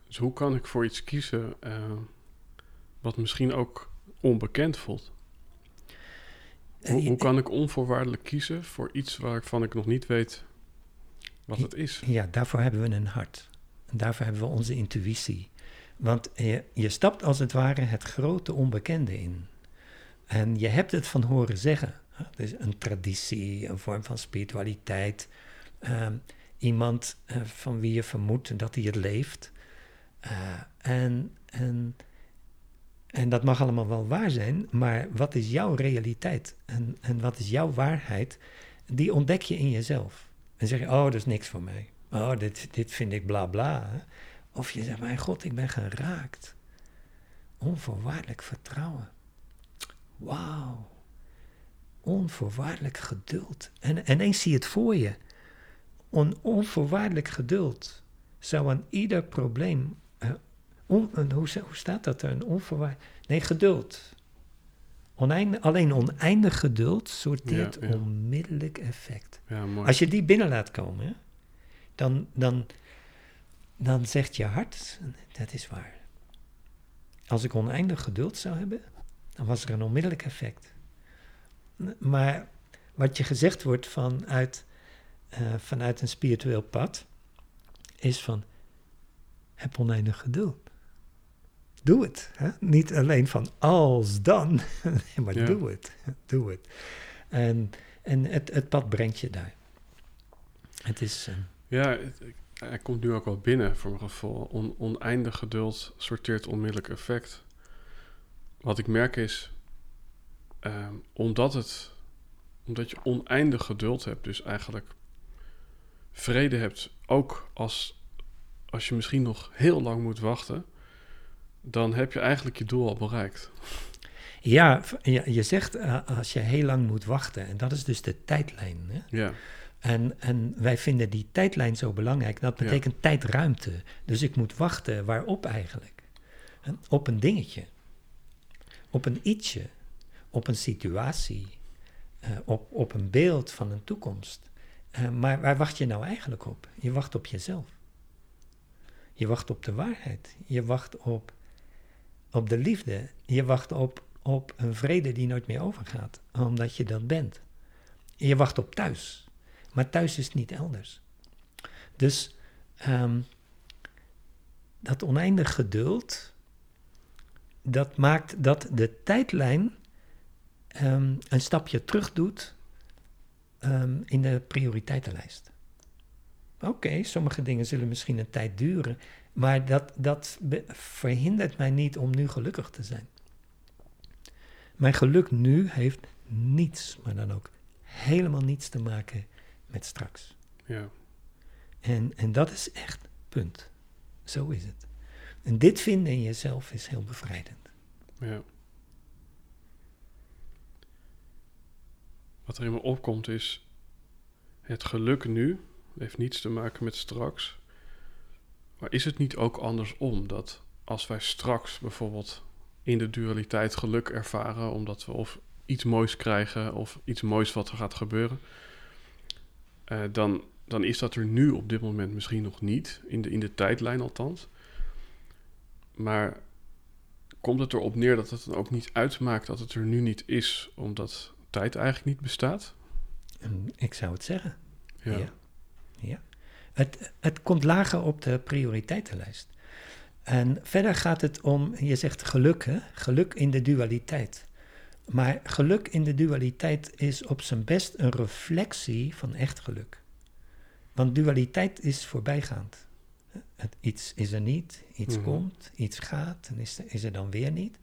Dus hoe kan ik voor iets kiezen eh, wat misschien ook onbekend voelt? Hoe, Eh, hoe kan ik onvoorwaardelijk kiezen voor iets waarvan ik nog niet weet wat het is? Ja, daarvoor hebben we een hart. En daarvoor hebben we onze intuïtie. Want je, je stapt als het ware het grote onbekende in. En je hebt het van horen zeggen. Dus een traditie, een vorm van spiritualiteit. ehm, iemand eh, van wie je vermoedt dat hij het leeft. Eh, en, en, en dat mag allemaal wel waar zijn, maar wat is jouw realiteit? En, en wat is jouw waarheid? Die ontdek je in jezelf. En zeg je, oh, dat is niks voor mij. Oh, dit, dit vind ik bla bla. Of je zegt, mijn god, ik ben geraakt. Onvoorwaardelijk vertrouwen. Wauw. Onvoorwaardelijk geduld. En en ineens zie je het voor je. On, onvoorwaardelijk geduld zou aan ieder probleem... eh, on- een- hoe, hoe staat dat er? Een onvoorwaardelijk... Nee, geduld. Oneinde, alleen oneindig geduld sorteert Ja, ja. onmiddellijk effect. Ja, mooi. Als je die binnen laat komen, hè, dan, dan, dan zegt je hart, dat is waar. Als ik oneindig geduld zou hebben, dan was er een onmiddellijk effect. Maar wat je gezegd wordt vanuit, eh, vanuit een spiritueel pad, is van, heb oneindig geduld. Doe het. Hè? Niet alleen van als dan, [LAUGHS] nee, maar Ja. doe het. Doe het. En, en het, het pad brengt je daar. Het is. eh, Ja, het- ik- hij komt nu ook wel binnen voor mijn gevoel. On, oneindig geduld sorteert onmiddellijk effect. Wat ik merk is, ehm, omdat, het, omdat je oneindig geduld hebt, dus eigenlijk vrede hebt, ook als, als je misschien nog heel lang moet wachten, dan heb je eigenlijk je doel al bereikt. ja, je, zegt eh, als je heel lang moet wachten, en dat is dus de tijdlijn. Hè? Ja, En, en wij vinden die tijdlijn zo belangrijk. Dat Ja. betekent tijdruimte. Dus ik moet wachten waarop eigenlijk? En Op een dingetje. Op een ietsje. Op een situatie. eh, op, op een beeld van een toekomst. Eh, maar waar wacht je nou eigenlijk op? Je wacht op jezelf. Je wacht op de waarheid. Je wacht op, op de liefde. Je wacht op, op een vrede die nooit meer overgaat. Omdat je dat bent. Je wacht op thuis. Maar thuis is niet elders. Dus ehm, dat oneindig geduld, dat maakt dat de tijdlijn ehm, een stapje terug doet ehm, in de prioriteitenlijst. Oké, sommige dingen zullen misschien een tijd duren, maar dat, dat verhindert mij niet om nu gelukkig te zijn. Mijn geluk nu heeft niets, maar dan ook helemaal niets te maken met straks. ja, En, en dat is echt punt. Zo is het. En dit vinden in jezelf is heel bevrijdend. ja. Wat er in me opkomt is, het geluk nu heeft niets te maken met straks. Maar is het niet ook andersom dat als wij straks bijvoorbeeld in de dualiteit geluk ervaren, omdat we of iets moois krijgen of iets moois wat er gaat gebeuren, eh, dan, dan is dat er nu op dit moment misschien nog niet, in de, in de tijdlijn althans. Maar komt het erop neer dat het dan ook niet uitmaakt dat het er nu niet is, omdat tijd eigenlijk niet bestaat? En ik zou het zeggen. Ja. Ja. Ja. Het, het komt lager op de prioriteitenlijst. En verder gaat het om, je zegt geluk, hè? geluk in de dualiteit. Maar geluk in de dualiteit is op zijn best een reflectie van echt geluk. Want dualiteit is voorbijgaand. Het, iets is er niet, iets Mhm. komt, iets gaat en is er, is er dan weer niet.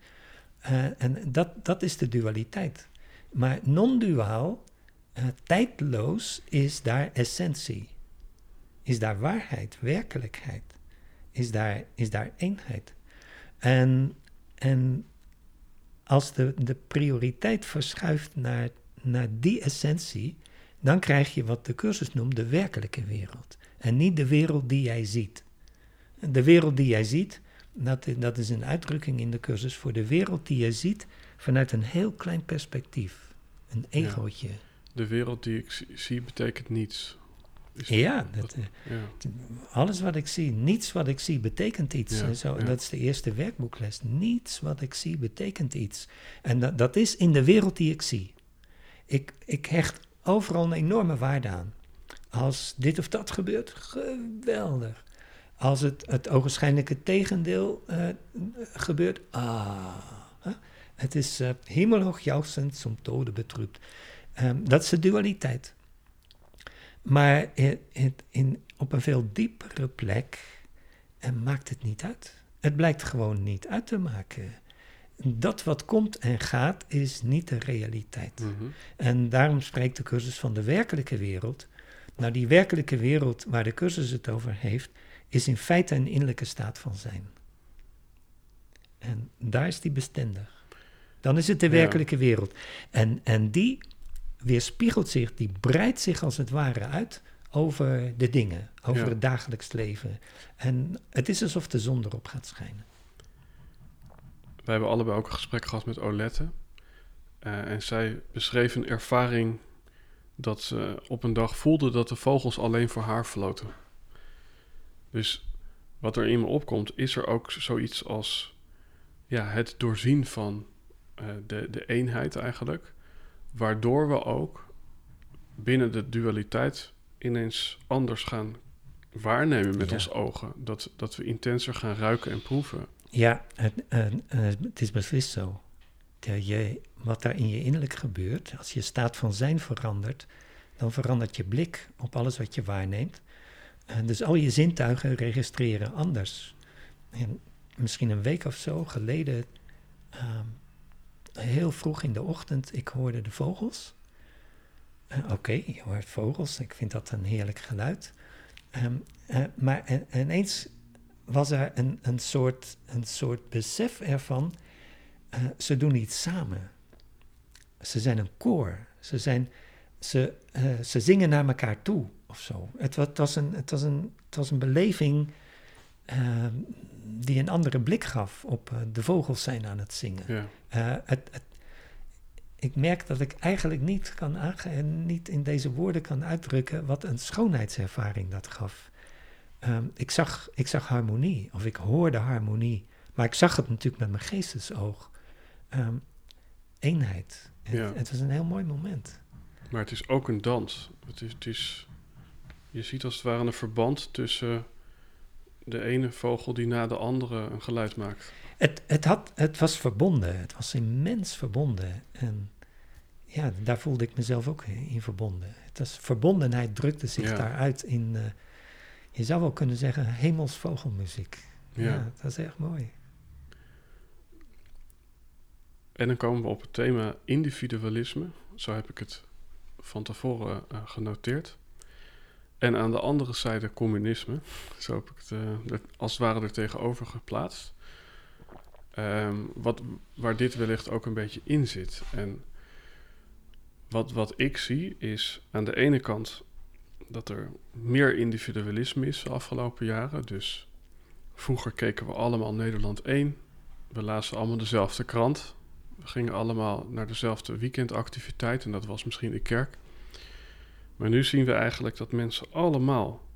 Eh, en dat, dat is de dualiteit. Maar non-duaal, eh, tijdloos, is daar essentie. Is daar waarheid, werkelijkheid. Is daar, is daar eenheid. En, en als de, de prioriteit verschuift naar, naar die essentie, dan krijg je wat de cursus noemt de werkelijke wereld. En niet de wereld die jij ziet. De wereld die jij ziet, dat, dat is een uitdrukking in de cursus voor de wereld die je ziet vanuit een heel klein perspectief. Een Ja. egootje. De wereld die ik zie betekent niets. Ja, dat, eh, ja. alles wat ik zie, niets wat ik zie betekent iets. Ja, En zo, ja. Dat is de eerste werkboekles. Niets wat ik zie betekent iets. En dat, dat is in de wereld die ik zie. Ik, ik hecht overal een enorme waarde aan. Als dit of dat gebeurt, geweldig. Als het, het ogenschijnlijke tegendeel eh, gebeurt, ah. Het is uh, hemelhoog jouwend, som tode betrübt. Ehm, dat is de dualiteit. Maar in, op een veel diepere plek eh, maakt het niet uit. Het blijkt gewoon niet uit te maken. Dat wat komt en gaat is niet de realiteit. Mhm. En daarom spreekt de cursus van de werkelijke wereld. Nou, die werkelijke wereld waar de cursus het over heeft, is in feite een innerlijke staat van zijn. En daar is die bestendig. Dan is het de Ja. werkelijke wereld. En, en die weerspiegelt zich, die breidt zich als het ware uit over de dingen, over Ja. het dagelijks leven. En het is alsof de zon erop gaat schijnen. We hebben allebei ook een gesprek gehad met Olette. Eh, en zij beschreef een ervaring dat ze op een dag voelde dat de vogels alleen voor haar floten. Dus wat er in me opkomt, is er ook zoiets als ja, het doorzien van eh, de, de eenheid eigenlijk. Waardoor we ook binnen de dualiteit ineens anders gaan waarnemen met Ja. onze ogen. Dat, dat we intenser gaan ruiken en proeven. Ja, het, eh, eh, het is beslist zo. Dat je, wat daar in je innerlijk gebeurt, als je staat van zijn verandert, dan verandert je blik op alles wat je waarneemt. En dus al je zintuigen registreren anders. En misschien een week of zo geleden, ehm, heel vroeg in de ochtend, ik hoorde de vogels. Eh, Oké, je hoort vogels, ik vind dat een heerlijk geluid. Ehm, eh, maar en- ineens was er een, een, soort, een soort besef ervan, eh, ze doen iets samen. Ze zijn een koor. Ze, zijn, ze, ze zingen naar elkaar toe of zo. Het, het, was, een, het, was, een, het was een beleving eh, die een andere blik gaf op eh, de vogels zijn aan het zingen. Ja. Eh, het, het, ik merk dat ik eigenlijk niet, kan aange- niet in deze woorden kan uitdrukken wat een schoonheidservaring dat gaf. Ehm, ik, zag, ik zag harmonie, of ik hoorde harmonie, maar ik zag het natuurlijk met mijn geestesoog. Ehm, eenheid. Ja. het was een heel mooi moment. Maar het is ook een dans. Het is, het is, je ziet als het ware een verband tussen de ene vogel die na de andere een geluid maakt. Het, het, had, het was verbonden, het was immens verbonden. En ja, daar voelde ik mezelf ook in verbonden. Het was, verbondenheid drukte zich Ja. daaruit in, eh, je zou wel kunnen zeggen, hemelsvogelmuziek. Ja. Ja. dat was echt mooi. En dan komen we op het thema individualisme. Zo heb ik het van tevoren eh, genoteerd. En aan de andere zijde communisme. Zo heb ik het eh, als het ware er tegenover geplaatst. Ehm, wat, waar dit wellicht ook een beetje in zit. En wat, wat ik zie is aan de ene kant dat er meer individualisme is de afgelopen jaren. Dus vroeger keken we allemaal Nederland 1. We lazen allemaal dezelfde krant. We gingen allemaal naar dezelfde weekendactiviteit en dat was misschien de kerk. Maar nu zien we eigenlijk dat mensen allemaal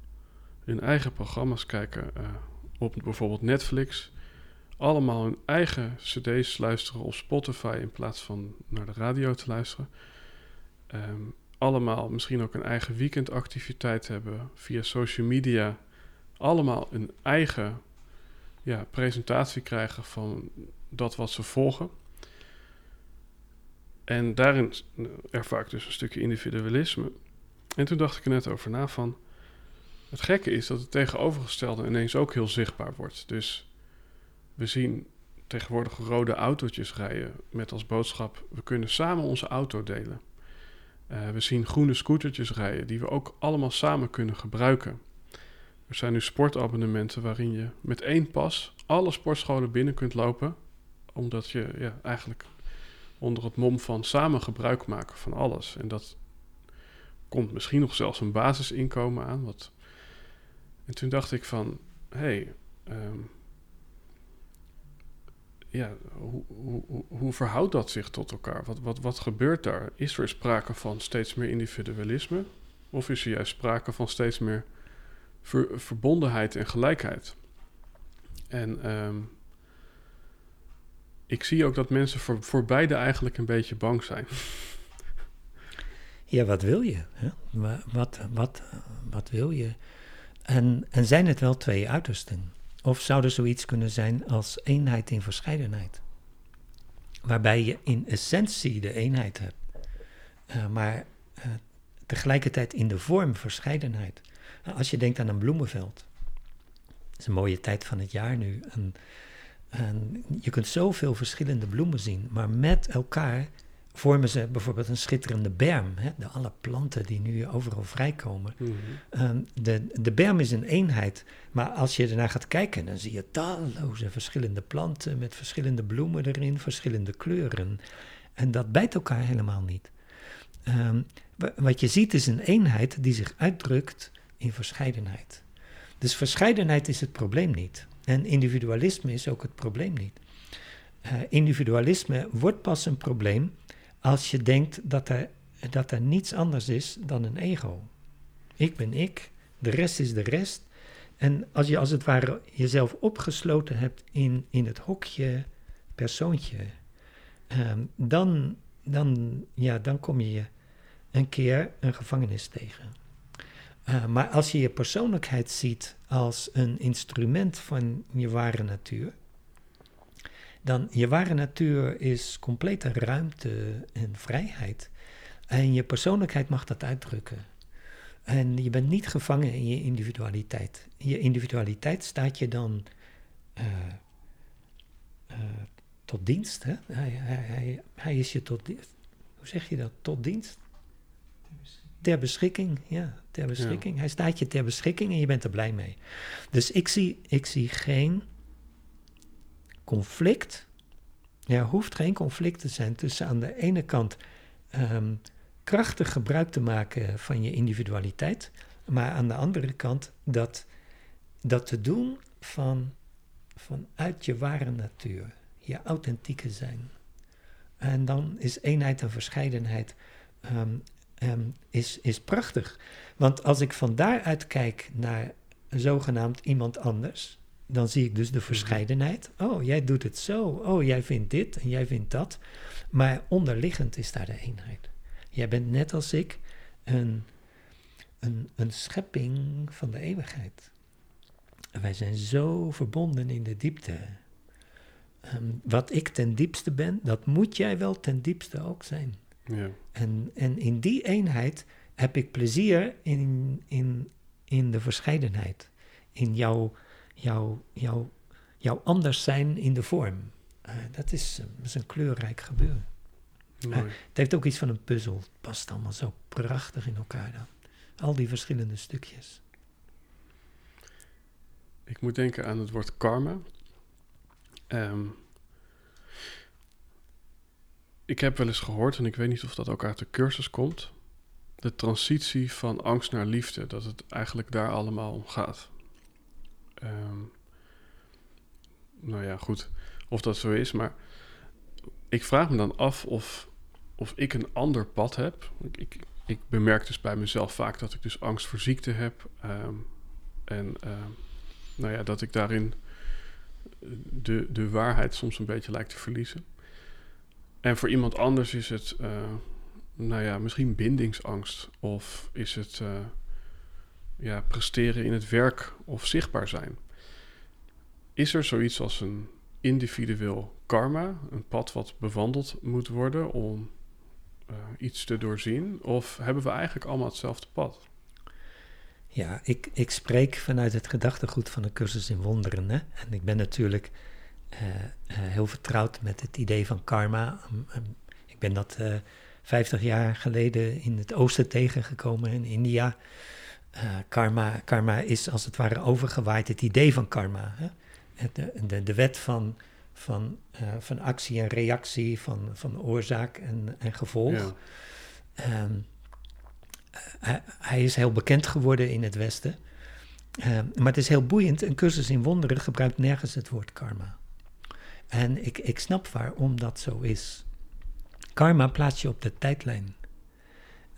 hun eigen programma's kijken eh, op bijvoorbeeld Netflix. allemaal hun eigen CD's luisteren op Spotify in plaats van naar de radio te luisteren. Ehm, allemaal misschien ook een eigen weekendactiviteit hebben via social media. Allemaal een eigen ja, presentatie krijgen van dat wat ze volgen. En daarin ervaar ik dus een stukje individualisme. En toen dacht ik er net over na van... Het gekke is dat het tegenovergestelde ineens ook heel zichtbaar wordt. Dus we zien tegenwoordig rode autootjes rijden met als boodschap: we kunnen samen onze auto delen. Uh, we zien groene scootertjes rijden die we ook allemaal samen kunnen gebruiken. Er zijn nu sportabonnementen waarin je met één pas alle sportscholen binnen kunt lopen, omdat je ja, eigenlijk onder het mom van samen gebruik maken van alles. En dat komt misschien nog zelfs een basisinkomen aan. Wat... En toen dacht ik van, hey, um, ja, hoe, hoe, hoe verhoudt dat zich tot elkaar? Wat, wat, wat gebeurt daar? Is er sprake van steeds meer individualisme? Of is er juist sprake van steeds meer verbondenheid en gelijkheid? En um, ik zie ook dat mensen voor, voor beide eigenlijk een beetje bang zijn. [LAUGHS] Ja, wat wil je? Hè? Wat, wat, wat wil je? En, en zijn het wel twee uitersten? Of zou er zoiets kunnen zijn als eenheid in verscheidenheid? Waarbij je in essentie de eenheid hebt, uh, maar uh, tegelijkertijd in de vorm verscheidenheid. Nou, als je denkt aan een bloemenveld, het is een mooie tijd van het jaar nu. En je kunt zoveel verschillende bloemen zien, maar met elkaar vormen ze bijvoorbeeld een schitterende berm. Hè? De alle planten die nu overal vrijkomen. Mm de, de berm is een eenheid, maar als je ernaar gaat kijken, dan zie je talloze verschillende planten met verschillende bloemen erin, verschillende kleuren. En dat bijt elkaar helemaal niet. Um, wat je ziet is een eenheid die zich uitdrukt in verscheidenheid. Dus verscheidenheid is het probleem niet. En individualisme is ook het probleem niet. Uh, individualisme wordt pas een probleem als je denkt dat er, dat er niets anders is dan een ego. Ik ben ik, de rest is de rest. En als je als het ware jezelf opgesloten hebt in, in het hokje persoontje, um, dan, dan, ja, dan kom je een keer een gevangenis tegen. Uh, maar als je je persoonlijkheid ziet als een instrument van je ware natuur, dan je ware natuur is complete ruimte en vrijheid. En je persoonlijkheid mag dat uitdrukken. En je bent niet gevangen in je individualiteit. In je individualiteit staat je dan uh, uh, tot dienst. Hè? Hij, hij, hij, is je tot Hoe zeg je dat? Tot dienst? Ter beschikking, ja, ter beschikking. Ja. Hij staat je ter beschikking en je bent er blij mee. Dus ik zie, ik zie geen conflict. Er hoeft geen conflict te zijn tussen aan de ene kant um, krachtig gebruik te maken van je individualiteit, maar aan de andere kant dat, dat te doen van, vanuit je ware natuur, je authentieke zijn. En dan is eenheid en verscheidenheid um, um, is, is prachtig. Want als ik van daaruit kijk naar zogenaamd iemand anders, dan zie ik dus de mhm. verscheidenheid. Oh, jij doet het zo. Oh, jij vindt dit en jij vindt dat. Maar onderliggend is daar de eenheid. Jij bent net als ik een, een, een schepping van de eeuwigheid. En wij zijn zo verbonden in de diepte. Um, wat ik ten diepste ben, dat moet jij wel ten diepste ook zijn. Ja. En, en in die eenheid heb ik plezier in, in, in de verscheidenheid. In jouw jouw, jouw, jouw anders zijn in de vorm. Uh, dat, is, uh, is een kleurrijk gebeuren. Uh, het heeft ook iets van een puzzel. Het past allemaal zo prachtig in elkaar dan. Al die verschillende stukjes. Ik moet denken aan het woord karma. Um, ik heb wel eens gehoord, en ik weet niet of dat ook uit de cursus komt, de transitie van angst naar liefde, dat het eigenlijk daar allemaal om gaat. Um, nou ja, goed, of dat zo is, maar ik vraag me dan af of, of ik een ander pad heb. Ik, ik, ik bemerk dus bij mezelf vaak dat ik dus angst voor ziekte heb. Um, en uh, nou ja, dat ik daarin de, de waarheid soms een beetje lijkt te verliezen. En voor iemand anders is het, uh, nou ja, misschien bindingsangst. Of is het uh, ja, presteren in het werk of zichtbaar zijn. Is er zoiets als een individueel karma, een pad wat bewandeld moet worden om uh, iets te doorzien? Of hebben we eigenlijk allemaal hetzelfde pad? Ja, ik, ik spreek vanuit het gedachtegoed van de cursus in wonderen. Hè? En ik ben natuurlijk uh, uh, heel vertrouwd met het idee van karma. Um, um, ik ben dat uh, 50 jaar geleden in het oosten tegengekomen in India. Karma, karma is als het ware overgewaaid, het idee van karma. Hè? De, de, de wet van, van, van actie en reactie, van, van oorzaak en, en gevolg. Ja. Um, hij, hij, is heel bekend geworden in het Westen. Uh, maar het is heel boeiend. Een cursus in wonderen gebruikt nergens het woord karma. En ik, ik snap waarom dat zo is. Karma plaats je op de tijdlijn.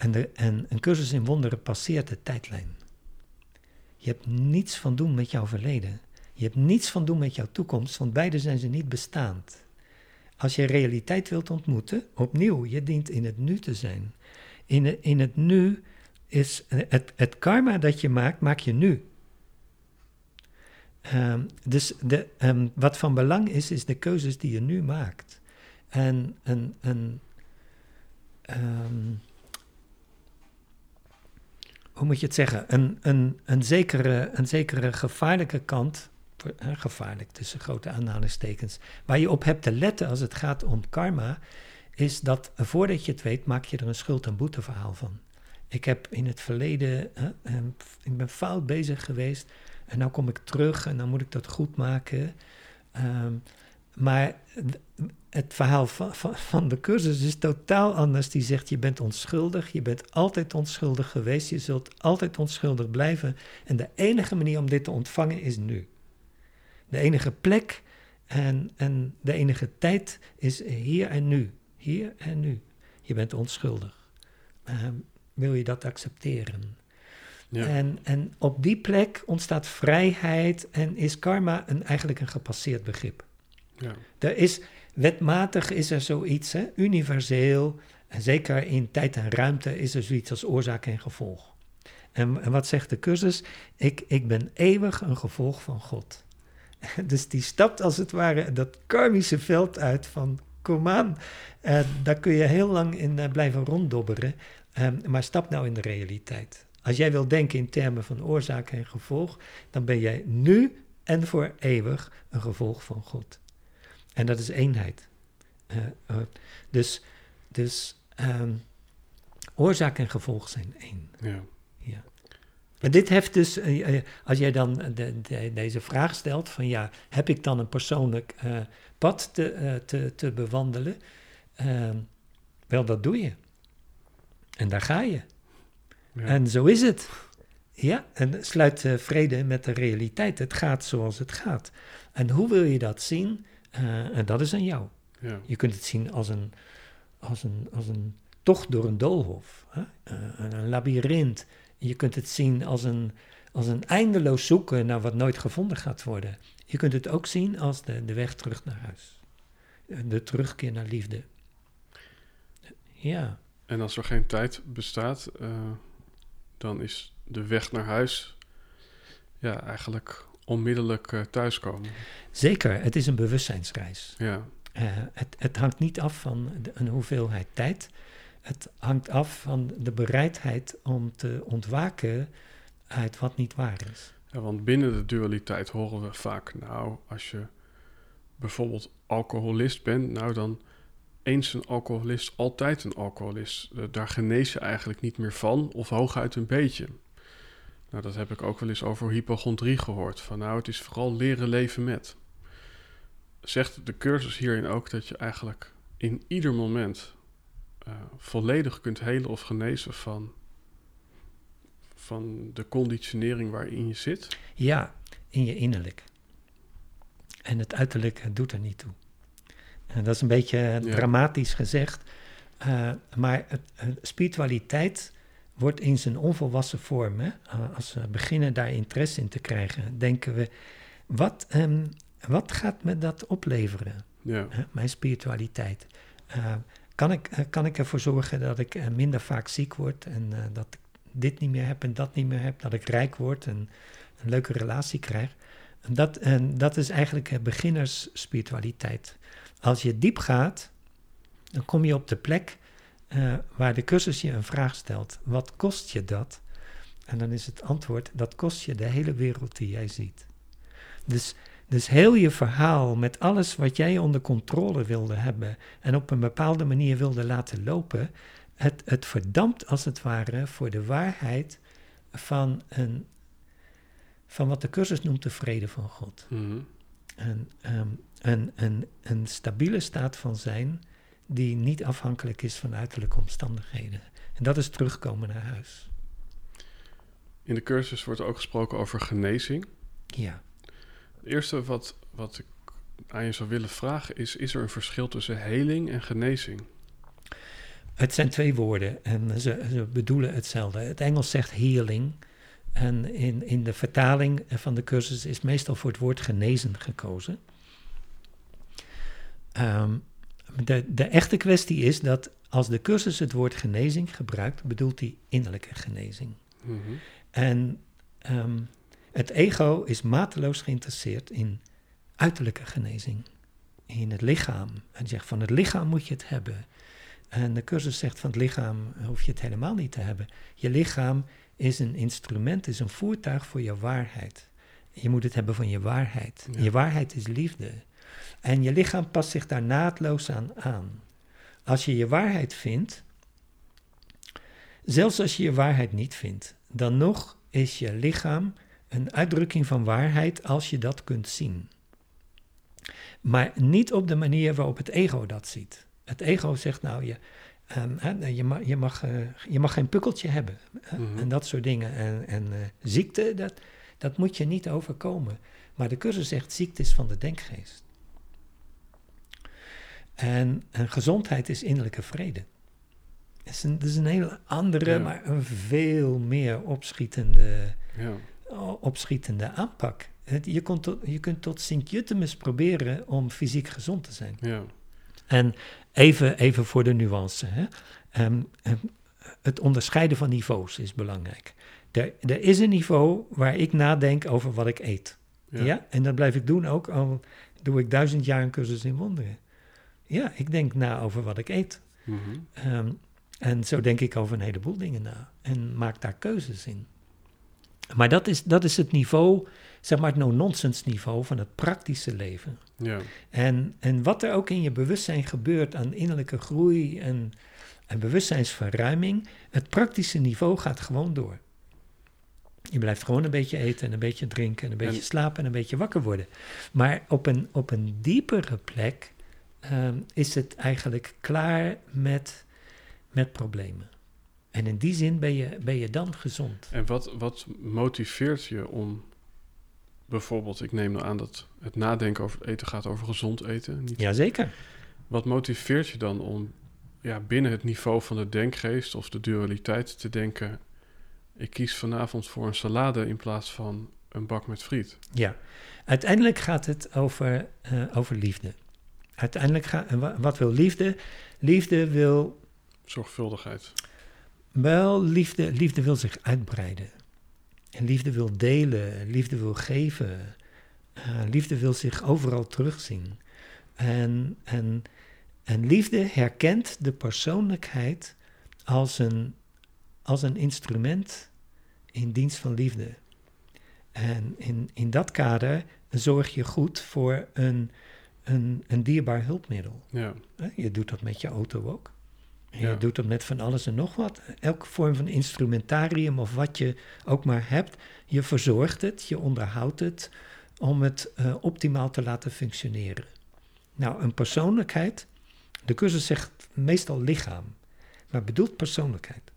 En, en een cursus in wonderen passeert de tijdlijn. Je hebt niets van doen met jouw verleden. Je hebt niets van doen met jouw toekomst, want beide zijn ze niet bestaand. Als je realiteit wilt ontmoeten, opnieuw, je dient in het nu te zijn. In, in het nu is het, het karma dat je maakt, maak je nu. Um, dus de, um, wat van belang is, is de keuzes die je nu maakt. En een, een um, hoe moet je het zeggen? Een, een, een, zekere, een zekere gevaarlijke kant, gevaarlijk tussen grote aanhalingstekens, waar je op hebt te letten als het gaat om karma, is dat voordat je het weet, maak je er een schuld- en boeteverhaal van. Ik heb in het verleden, ik ben fout bezig geweest en nu kom ik terug en dan moet ik dat goed maken. Um, maar het verhaal van, van, van, de cursus is totaal anders. Die zegt: je bent onschuldig, je bent altijd onschuldig geweest, je zult altijd onschuldig blijven. En de enige manier om dit te ontvangen is nu. De enige plek en, en de enige tijd is hier en nu. Hier en nu. Je bent onschuldig. Um, wil je dat accepteren? Ja. En, en op die plek ontstaat vrijheid en is karma een, eigenlijk een gepasseerd begrip. Ja. Er is, wetmatig is er zoiets, hè, universeel, en zeker in tijd en ruimte is er zoiets als oorzaak en gevolg. En, en wat zegt de cursus? Ik, ik ben eeuwig een gevolg van God. [LAUGHS] Dus die stapt als het ware dat karmische veld uit van kom aan. Daar kun je heel lang in uh, blijven ronddobberen. Um, maar stap nou in de realiteit. Als jij wil denken in termen van oorzaak en gevolg, dan ben jij nu en voor eeuwig een gevolg van God. En dat is eenheid. Uh, uh, dus dus um, oorzaak en gevolg zijn één. Ja. ja. En dit heeft dus, uh, als jij dan de, de, deze vraag stelt: van ja, heb ik dan een persoonlijk pad te, te, te bewandelen? Ehm, wel, dat doe je. En daar ga je. Ja. En zo is het. Ja, en sluit vrede met de realiteit. Het gaat zoals het gaat. En hoe wil je dat zien? Uh, en dat is aan jou. Ja. Je kunt het zien als een, als een, als een tocht door een doolhof, hè? Uh, een labyrint. Je kunt het zien als een, als een eindeloos zoeken naar wat nooit gevonden gaat worden. Je kunt het ook zien als de, de weg terug naar huis. De terugkeer naar liefde. Ja. En als er geen tijd bestaat, uh, dan is de weg naar huis ja, eigenlijk onmiddellijk uh, thuiskomen. Zeker, het is een bewustzijnsreis. Ja. Uh, het, het, hangt niet af van de, een hoeveelheid tijd. Het hangt af van de bereidheid om te ontwaken uit wat niet waar is. Ja, want binnen de dualiteit horen we vaak, nou, als je bijvoorbeeld alcoholist bent, nou dan eens een alcoholist, altijd een alcoholist. Daar genees je eigenlijk niet meer van, of hooguit een beetje. Nou, dat heb ik ook wel eens over hypochondrie gehoord. Van nou, het is vooral leren leven met. Zegt de cursus hierin ook dat je eigenlijk in ieder moment uh, volledig kunt helen of genezen van, van de conditionering waarin je zit? Ja, in je innerlijk. En het uiterlijk doet er niet toe. En dat is een beetje ja. dramatisch gezegd. Uh, maar het, uh, spiritualiteit wordt in zijn onvolwassen vorm, hè, als we beginnen daar interesse in te krijgen, denken we, wat, um, wat gaat me dat opleveren? Ja. mijn spiritualiteit. Eh, kan, ik, eh, kan ik ervoor zorgen dat ik eh, minder vaak ziek word en eh, dat ik dit niet meer heb en dat niet meer heb, dat ik rijk word en een leuke relatie krijg? Dat, en dat is eigenlijk eh, beginnersspiritualiteit. Als je diep gaat, dan kom je op de plek eh, waar de cursus je een vraag stelt. Wat kost je dat? En dan is het antwoord, dat kost je de hele wereld die jij ziet. Dus, dus heel je verhaal met alles wat jij onder controle wilde hebben en op een bepaalde manier wilde laten lopen, het, het verdampt als het ware voor de waarheid van, een, van wat de cursus noemt de vrede van God. Mhm. Een, ehm, een, een, een stabiele staat van zijn die niet afhankelijk is van uiterlijke omstandigheden. En dat is terugkomen naar huis. In de cursus wordt ook gesproken over genezing. Ja. Het eerste wat, wat ik aan je zou willen vragen is: is er een verschil tussen heling en genezing? Het zijn twee woorden en ze, ze bedoelen hetzelfde. Het Engels zegt healing. En in, in de vertaling van de cursus is meestal voor het woord genezen gekozen. Ehm, de, de echte kwestie is dat als de cursus het woord genezing gebruikt, bedoelt hij innerlijke genezing. Mhm. En ehm, het ego is mateloos geïnteresseerd in uiterlijke genezing, in het lichaam. En zegt van het lichaam moet je het hebben. En de cursus zegt van het lichaam hoef je het helemaal niet te hebben. Je lichaam is een instrument, is een voertuig voor je waarheid. Je moet het hebben van je waarheid. Ja. Je waarheid is liefde. En je lichaam past zich daar naadloos aan aan. Als je je waarheid vindt, zelfs als je je waarheid niet vindt, dan nog is je lichaam een uitdrukking van waarheid als je dat kunt zien. Maar niet op de manier waarop het ego dat ziet. Het ego zegt nou, je, ehm, je, mag, je, mag, eh, je mag geen pukkeltje hebben. hè, Mhm. En dat soort dingen. En, en eh, ziekte, dat, dat moet je niet overkomen. Maar de cursus zegt, ziekte is van de denkgeest. En, en gezondheid is innerlijke vrede. Het is een, het is een hele andere, Ja. maar een veel meer opschietende, Ja. opschietende aanpak. Het- Je, kunt tot, je kunt tot Sint-Jutemus proberen om fysiek gezond te zijn. ja. En even, even voor de nuance. Hè. Ehm, ehm, het onderscheiden van niveaus is belangrijk. Er, er is een niveau waar ik nadenk over wat ik eet. Ja. En dat blijf ik doen ook al doe ik duizend jaar een cursus in wonderen. Ja, ik denk na over wat ik eet. Mhm. Ehm, en zo denk ik over een heleboel dingen na. En maak daar keuzes in. Maar dat is, dat is het niveau, zeg maar het no-nonsense niveau van het praktische leven. ja. En, en wat er ook in je bewustzijn gebeurt aan innerlijke groei en, en bewustzijnsverruiming, het praktische niveau gaat gewoon door. Je blijft gewoon een beetje eten en een beetje drinken en een beetje En- slapen en een beetje wakker worden. Maar op een, op een diepere plek ehm, is het eigenlijk klaar met, met problemen. En in die zin ben je, ben je dan gezond. En wat, wat motiveert je om bijvoorbeeld, ik neem aan dat het nadenken over het eten gaat over gezond eten. Niet Jazeker. Wat motiveert je dan om ja, binnen het niveau van de denkgeest of de dualiteit te denken: ik kies vanavond voor een salade in plaats van een bak met friet? Ja, uiteindelijk gaat het over, eh, over liefde. Uiteindelijk gaat, wat wil liefde? Liefde wil, Zorgvuldigheid. wel, liefde, liefde wil zich uitbreiden. En liefde wil delen, liefde wil geven. Eh, liefde wil zich overal terugzien. En, en, en liefde herkent de persoonlijkheid als een, als een instrument in dienst van liefde. En in, in dat kader zorg je goed voor een, een, een dierbaar hulpmiddel. Ja, Je doet dat met je auto ook. En Ja. Je doet dat met van alles en nog wat. Elke vorm van instrumentarium of wat je ook maar hebt. Je verzorgt het, je onderhoudt het om het eh, optimaal te laten functioneren. Nou, een persoonlijkheid, de cursus zegt meestal lichaam, maar bedoelt persoonlijkheid.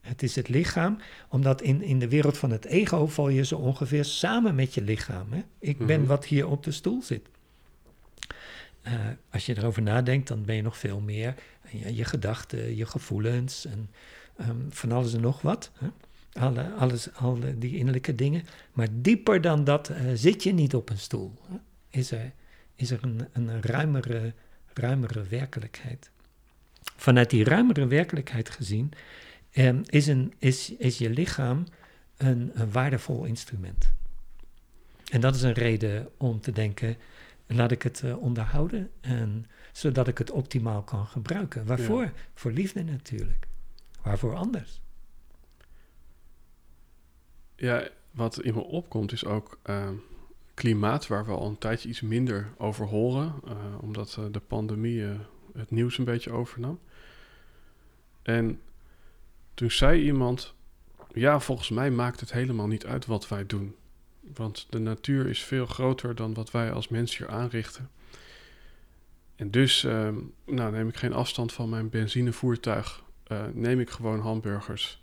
Het is het lichaam, omdat in, in de wereld van het ego val je zo ongeveer samen met je lichaam. Hè? Ik ben Mhm. wat hier op de stoel zit. Eh, als je erover nadenkt, dan ben je nog veel meer. Je, je gedachten, je gevoelens en ehm, van alles en nog wat. Hè? Alle, alles, alle die innerlijke dingen. Maar dieper dan dat eh, zit je niet op een stoel. Is er, is er een, een ruimere, ruimere werkelijkheid. Vanuit die ruimere werkelijkheid gezien um, is, een, is, is je lichaam een waardevol instrument. En dat is een reden om te denken, laat ik het uh, onderhouden, en, zodat ik het optimaal kan gebruiken. Waarvoor? Voor liefde natuurlijk. Waarvoor anders? Ja, wat in me opkomt is ook uh, klimaat, waar we al een tijdje iets minder over horen, uh, omdat de pandemie het nieuws een beetje overnam. En toen zei iemand, ja, volgens mij maakt het helemaal niet uit wat wij doen. Want de natuur is veel groter dan wat wij als mens hier aanrichten. En dus ehm, nou, neem ik geen afstand van mijn benzinevoertuig. Uh, neem ik gewoon hamburgers.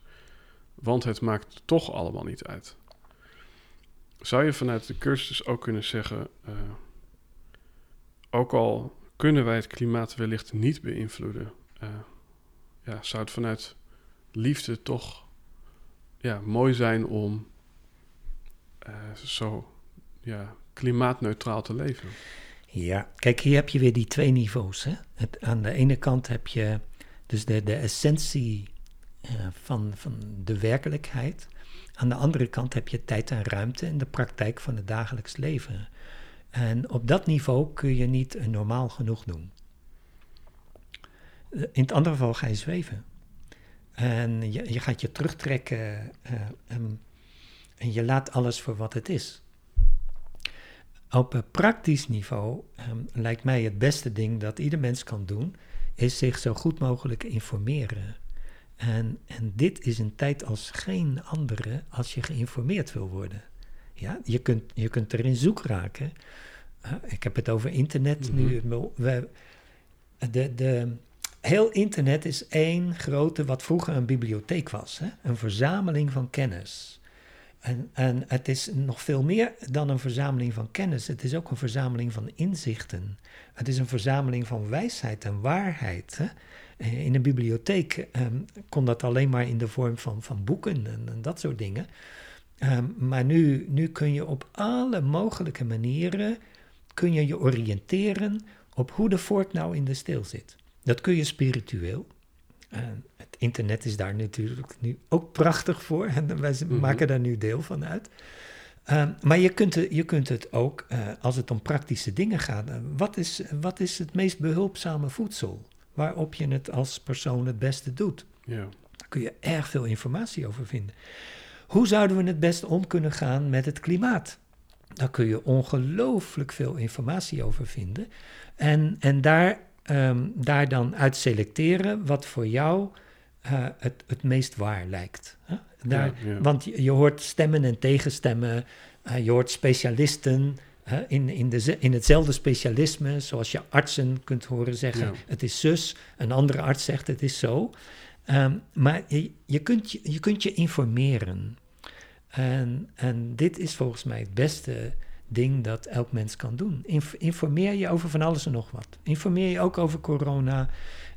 Want het maakt toch allemaal niet uit. Zou je vanuit de cursus ook kunnen zeggen... Uh, ook al kunnen wij het klimaat wellicht niet beïnvloeden... Uh, ja, zou het vanuit liefde toch ja, mooi zijn om uh, zo ja, klimaatneutraal te leven. Ja, kijk, hier heb je weer die twee niveaus. Hè? Het, aan de ene kant heb je dus de, de essentie uh, van, van de werkelijkheid. Aan de andere kant heb je tijd en ruimte in de praktijk van het dagelijks leven. En op dat niveau kun je niet normaal genoeg doen. In het andere geval ga je zweven. En je, je gaat je terugtrekken um, en je laat alles voor wat het is. Op praktisch niveau um, lijkt mij het beste ding dat ieder mens kan doen, is zich zo goed mogelijk informeren. En, en dit is een tijd als geen andere als je geïnformeerd wil worden. Ja, je kunt, je kunt erin zoek raken. Uh, ik heb het over internet nu. We, de, de, heel internet is één grote, wat vroeger een bibliotheek was. Hè? Een verzameling van kennis. En, en het is nog veel meer dan een verzameling van kennis. Het is ook een verzameling van inzichten. Het is een verzameling van wijsheid en waarheid. Hè? Eh, in een bibliotheek um, kon dat alleen maar in de vorm van, van boeken en, en dat soort dingen. Um, maar nu, nu kun je op alle mogelijke manieren kun je, je oriënteren op hoe de voort nou in de stil zit. Dat kun je spiritueel. Het internet is daar natuurlijk nu ook prachtig voor. [LAUGHS] En wij mm -hmm. maken daar nu deel van uit. Um, maar je kunt, het, je kunt het ook, uh, als het om praktische dingen gaat. Uh, wat, is, wat is het meest behulpzame voedsel? Waarop je het als persoon het beste doet. Ja. Daar kun je erg veel informatie over vinden. Hoe zouden we het beste om kunnen gaan met het klimaat? Daar kun je ongelooflijk veel informatie over vinden. En, en daar um, daar dan uit selecteren wat voor jou uh, het, het meest waar lijkt. Hè? Daar, ja, ja. Want je, je, hoort stemmen en tegenstemmen, uh, je hoort specialisten uh, in, in, de, in hetzelfde specialisme, zoals je artsen kunt horen zeggen: ja. het is zus, een andere arts zegt het is zo. Um, maar je, je, kunt je, je kunt je informeren. En, en dit is volgens mij het beste ding dat elk mens kan doen. Inf informeer je over van alles en nog wat. Informeer je ook over corona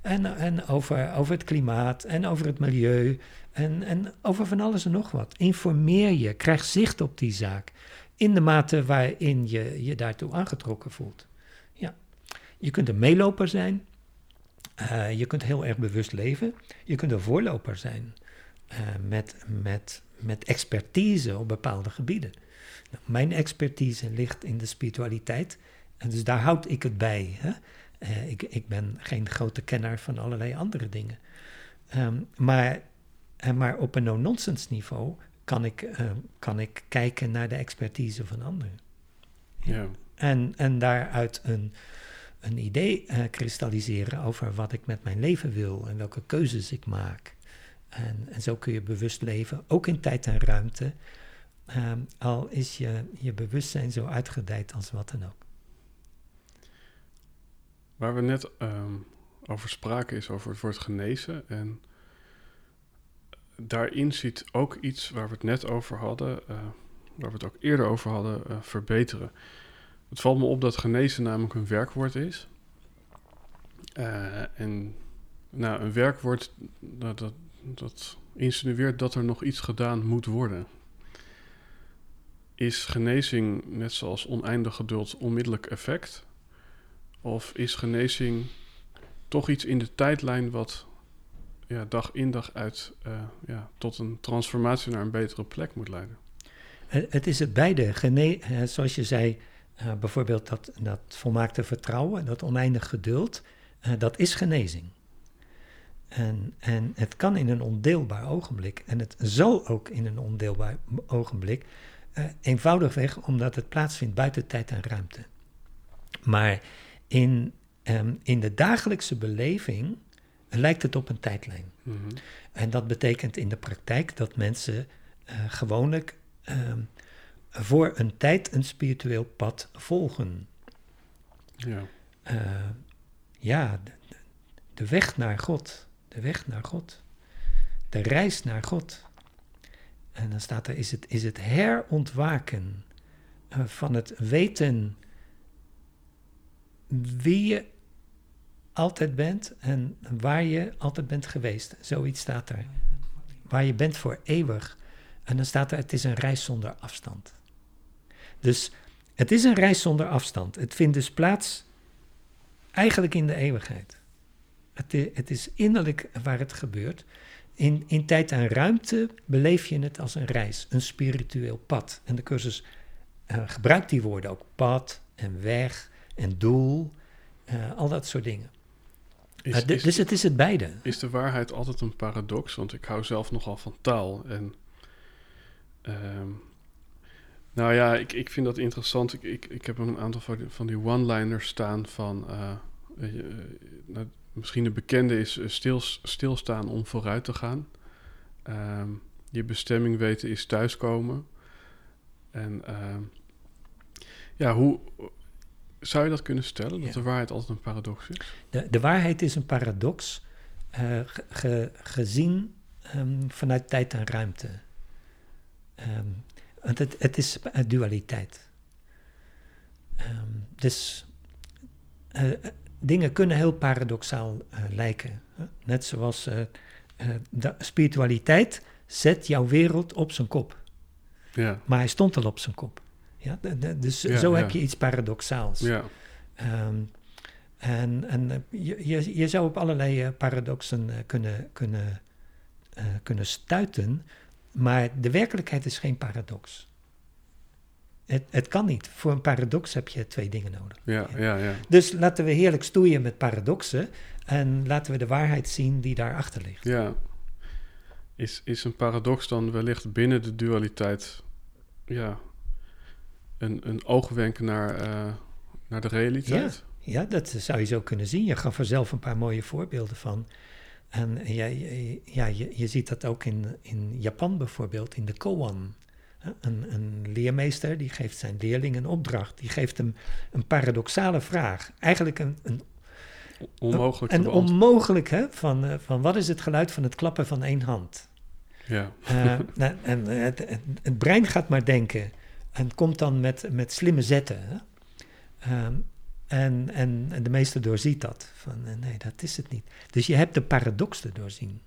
en, en over, over het klimaat en over het milieu en, en over van alles en nog wat. Informeer je, krijg zicht op die zaak in de mate waarin je je daartoe aangetrokken voelt. Ja. Je kunt een meeloper zijn, uh, je kunt heel erg bewust leven, je kunt een voorloper zijn uh, met, met, met expertise op bepaalde gebieden. Mijn expertise ligt in de spiritualiteit. En dus daar houd ik het bij. Hè? Uh, ik, ik, ben geen grote kenner van allerlei andere dingen. Um, maar, uh, maar op een no-nonsense niveau kan ik, uh, kan ik kijken naar de expertise van anderen. Ja. En, en daaruit een, een idee kristalliseren over wat ik met mijn leven wil en welke keuzes ik maak. En, en zo kun je bewust leven, ook in tijd en ruimte. Um, al is je, je bewustzijn zo uitgedijd als wat dan ook. Waar we net um, over spraken is over het woord genezen. En daarin zit ook iets waar we het net over hadden, uh, waar we het ook eerder over hadden, uh, verbeteren. Het valt me op dat genezen namelijk een werkwoord is. Uh, en nou, een werkwoord dat, dat, dat insinueert dat er nog iets gedaan moet worden. is genezing net zoals oneindig geduld onmiddellijk effect? Of is genezing toch iets in de tijdlijn wat ja, dag in dag uit uh, ja, tot een transformatie naar een betere plek moet leiden? Het is het beide. Gene zoals je zei, bijvoorbeeld dat, dat volmaakte vertrouwen, dat oneindig geduld, dat is genezing. En, en het kan in een ondeelbaar ogenblik. En het zal ook in een ondeelbaar ogenblik. Uh, eenvoudigweg omdat het plaatsvindt buiten tijd en ruimte. Maar in, um, in de dagelijkse beleving lijkt het op een tijdlijn. Mm -hmm. En dat betekent in de praktijk dat mensen uh, gewoonlijk um, voor een tijd een spiritueel pad volgen. Ja, uh, ja de, de weg naar God de weg naar God. De reis naar God. En dan staat er, is het, is het herontwaken uh, van het weten wie je altijd bent en waar je altijd bent geweest. Zoiets staat er. Waar je bent voor eeuwig. En dan staat er, het is een reis zonder afstand. Dus het is een reis zonder afstand. Het vindt dus plaats eigenlijk in de eeuwigheid. Het, het is innerlijk waar het gebeurt. In, in tijd en ruimte beleef je het als een reis, een spiritueel pad. En de cursus uh, gebruikt die woorden ook: pad en weg en doel, uh, al dat soort dingen. Is, uh, is, dus het is het beide. Is de waarheid altijd een paradox? Want ik hou zelf nogal van taal. En, uh, nou ja, ik, ik vind dat interessant. Ik, ik, ik heb een aantal van die, van die one-liners staan van. Nou, misschien de bekende is stil, stilstaan om vooruit te gaan. Um, je bestemming weten is thuiskomen. En uh, ja, hoe zou je dat kunnen stellen? Dat ja. de waarheid altijd een paradox is? De, de waarheid is een paradox, uh, ge, gezien um, vanuit tijd en ruimte. Um, want het, het is een dualiteit. dus uh, dingen kunnen heel paradoxaal uh, lijken. Net zoals de spiritualiteit zet jouw wereld op zijn kop. Ja. Maar hij stond al op zijn kop. Ja, dus ja, zo ja. heb je iets paradoxaals. Ja. Um, en en je, je, je, zou op allerlei paradoxen kunnen, kunnen, kunnen stuiten, maar de werkelijkheid is geen paradox. Het, het, kan niet. Voor een paradox heb je twee dingen nodig. Ja, ja, ja. Dus laten we heerlijk stoeien met paradoxen en laten we de waarheid zien die daarachter ligt. Ja. Is, is een paradox dan wellicht binnen de dualiteit ja, een, een oogwenk naar, uh, naar de realiteit? Ja, ja, dat zou je zo kunnen zien. Je gaf er zelf een paar mooie voorbeelden van. En ja, ja je, je ziet dat ook in, in Japan bijvoorbeeld, in de koan. Een, een, leermeester die geeft zijn leerling een opdracht. Die geeft hem een paradoxale vraag. Eigenlijk een, een onmogelijk. Een, onmogelijk, hè? Van, uh, van wat is het geluid van het klappen van één hand? Ja. Uh, [LAUGHS] nou, en het, het, het, brein gaat maar denken en komt dan met, met slimme zetten. Hè? Um, en, en, en, de meester doorziet dat. Van nee, dat is het niet. Dus je hebt de paradox te doorzien.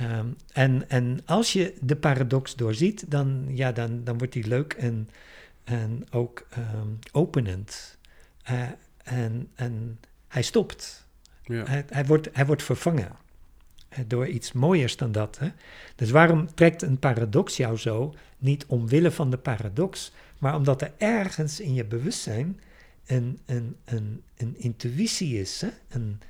Um, en, en als je de paradox doorziet, dan, ja, dan, dan wordt die leuk en, en ook um, openend. Uh, en, en hij stopt. Ja. Hij, hij, wordt, hij wordt vervangen door iets mooiers dan dat. Hè? Dus waarom trekt een paradox jou zo? Niet omwille van de paradox, maar omdat er ergens in je bewustzijn een, een, een, een intuïtie is. Hè? Een,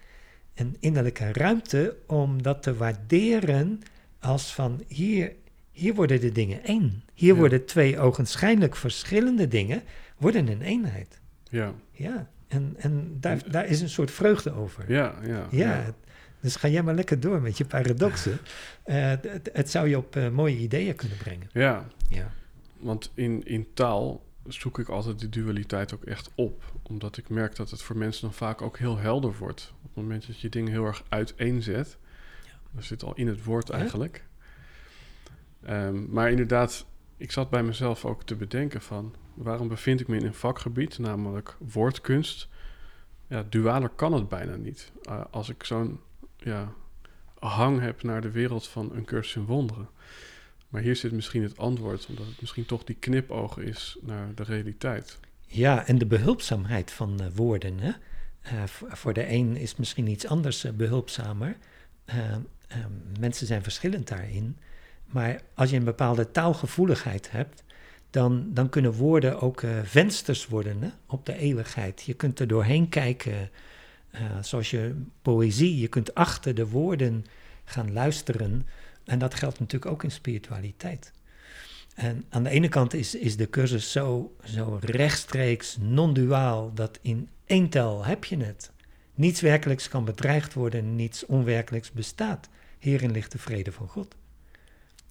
een innerlijke ruimte om dat te waarderen als van hier, hier worden de dingen één. Hier Ja. worden twee ogenschijnlijk verschillende dingen, worden een eenheid. Ja, Ja, en, en daar, daar is een soort vreugde over. ja, ja. Ja, dus ga jij maar lekker door met je paradoxen. Eh, het, het zou je op eh, mooie ideeën kunnen brengen. Ja, Ja, want in, in taal zoek ik altijd die dualiteit ook echt op. Omdat ik merk dat het voor mensen dan vaak ook heel helder wordt. Op het moment dat je dingen heel erg uiteenzet. Dat zit al in het woord Ja. eigenlijk. Ehm, maar inderdaad, ik zat bij mezelf ook te bedenken van... waarom bevind ik me in een vakgebied, namelijk woordkunst? Ja, dualer kan het bijna niet. Uh, als ik zo'n ja, hang heb naar de wereld van een cursus in wonderen. Maar hier zit misschien het antwoord, omdat het misschien toch die knipoog is naar de realiteit. Ja, en de behulpzaamheid van uh, woorden. Hè? Uh, voor de een is misschien iets anders uh, behulpzamer. mensen zijn verschillend daarin. Maar als je een bepaalde taalgevoeligheid hebt, dan, dan kunnen woorden ook vensters worden hè, op de eeuwigheid. Je kunt er doorheen kijken, zoals je poëzie, je kunt achter de woorden gaan luisteren. En dat geldt natuurlijk ook in spiritualiteit. En aan de ene kant is, is de cursus zo, zo rechtstreeks, non-duaal, dat in één tel heb je het. Niets werkelijks kan bedreigd worden, niets onwerkelijks bestaat. Hierin ligt de vrede van God.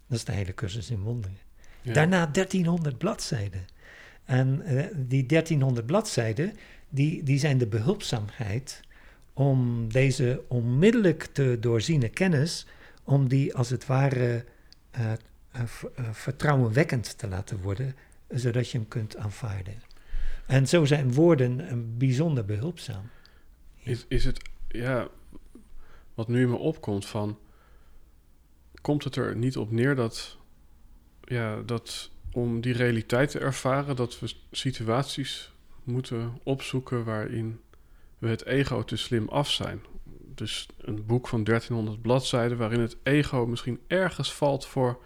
Dat is de hele cursus in wonderen. Daarna 1300 bladzijden. En uh, die 1300 bladzijden, die, die zijn de behulpzaamheid om deze onmiddellijk te doorziene kennis, om die als het ware uh, uh, vertrouwenwekkend te laten worden, zodat je hem kunt aanvaarden. En zo zijn woorden bijzonder behulpzaam. Is, is het, ja, wat nu in me opkomt van, komt het er niet op neer dat, ja, dat om die realiteit te ervaren, dat we situaties moeten opzoeken waarin we het ego te slim af zijn. Dus een boek van 1300 bladzijden waarin het ego misschien ergens valt voor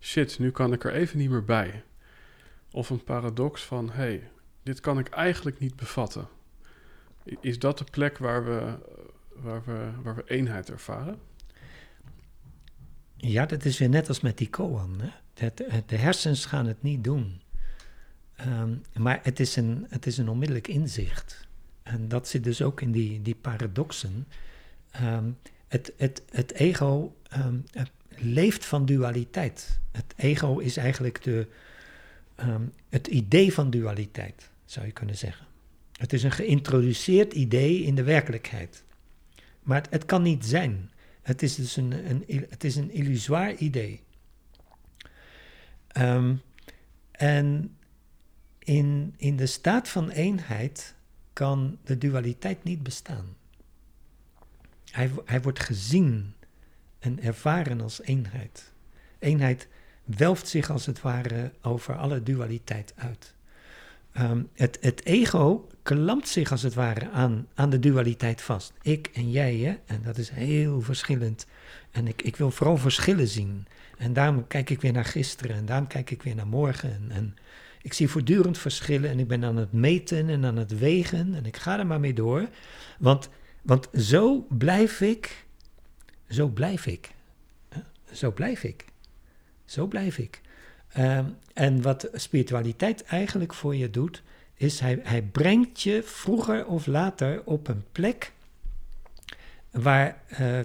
shit, nu kan ik er even niet meer bij. Of een paradox van hé, hey, dit kan ik eigenlijk niet bevatten. Is dat de plek waar we, waar we, waar we eenheid ervaren? Ja, dat is weer net als met die koan. Hè? de hersens gaan het niet doen. Um, maar het is, een, het is een onmiddellijk inzicht. En dat zit dus ook in die, die paradoxen. Um, het, het, het ego um, leeft van dualiteit. Het ego is eigenlijk de, um, het idee van dualiteit, zou je kunnen zeggen. Het is een geïntroduceerd idee in de werkelijkheid. Maar het, het kan niet zijn. Het is dus een, een, het is een illusoir idee. en in, in de staat van eenheid kan de dualiteit niet bestaan. Hij, hij wordt gezien en ervaren als eenheid. Eenheid welft zich als het ware over alle dualiteit uit. Um, het, het, ego klampt zich als het ware aan, aan de dualiteit vast. Ik en jij, hè? en dat is heel verschillend. En ik, ik wil vooral verschillen zien. En daarom kijk ik weer naar gisteren en daarom kijk ik weer naar morgen. En, en ik zie voortdurend verschillen en ik ben aan het meten en aan het wegen en ik ga er maar mee door. Want, want zo blijf ik, zo blijf ik, zo blijf ik, zo blijf ik. Ehm, en wat spiritualiteit eigenlijk voor je doet, is hij, hij brengt je vroeger of later op een plek waar, uh,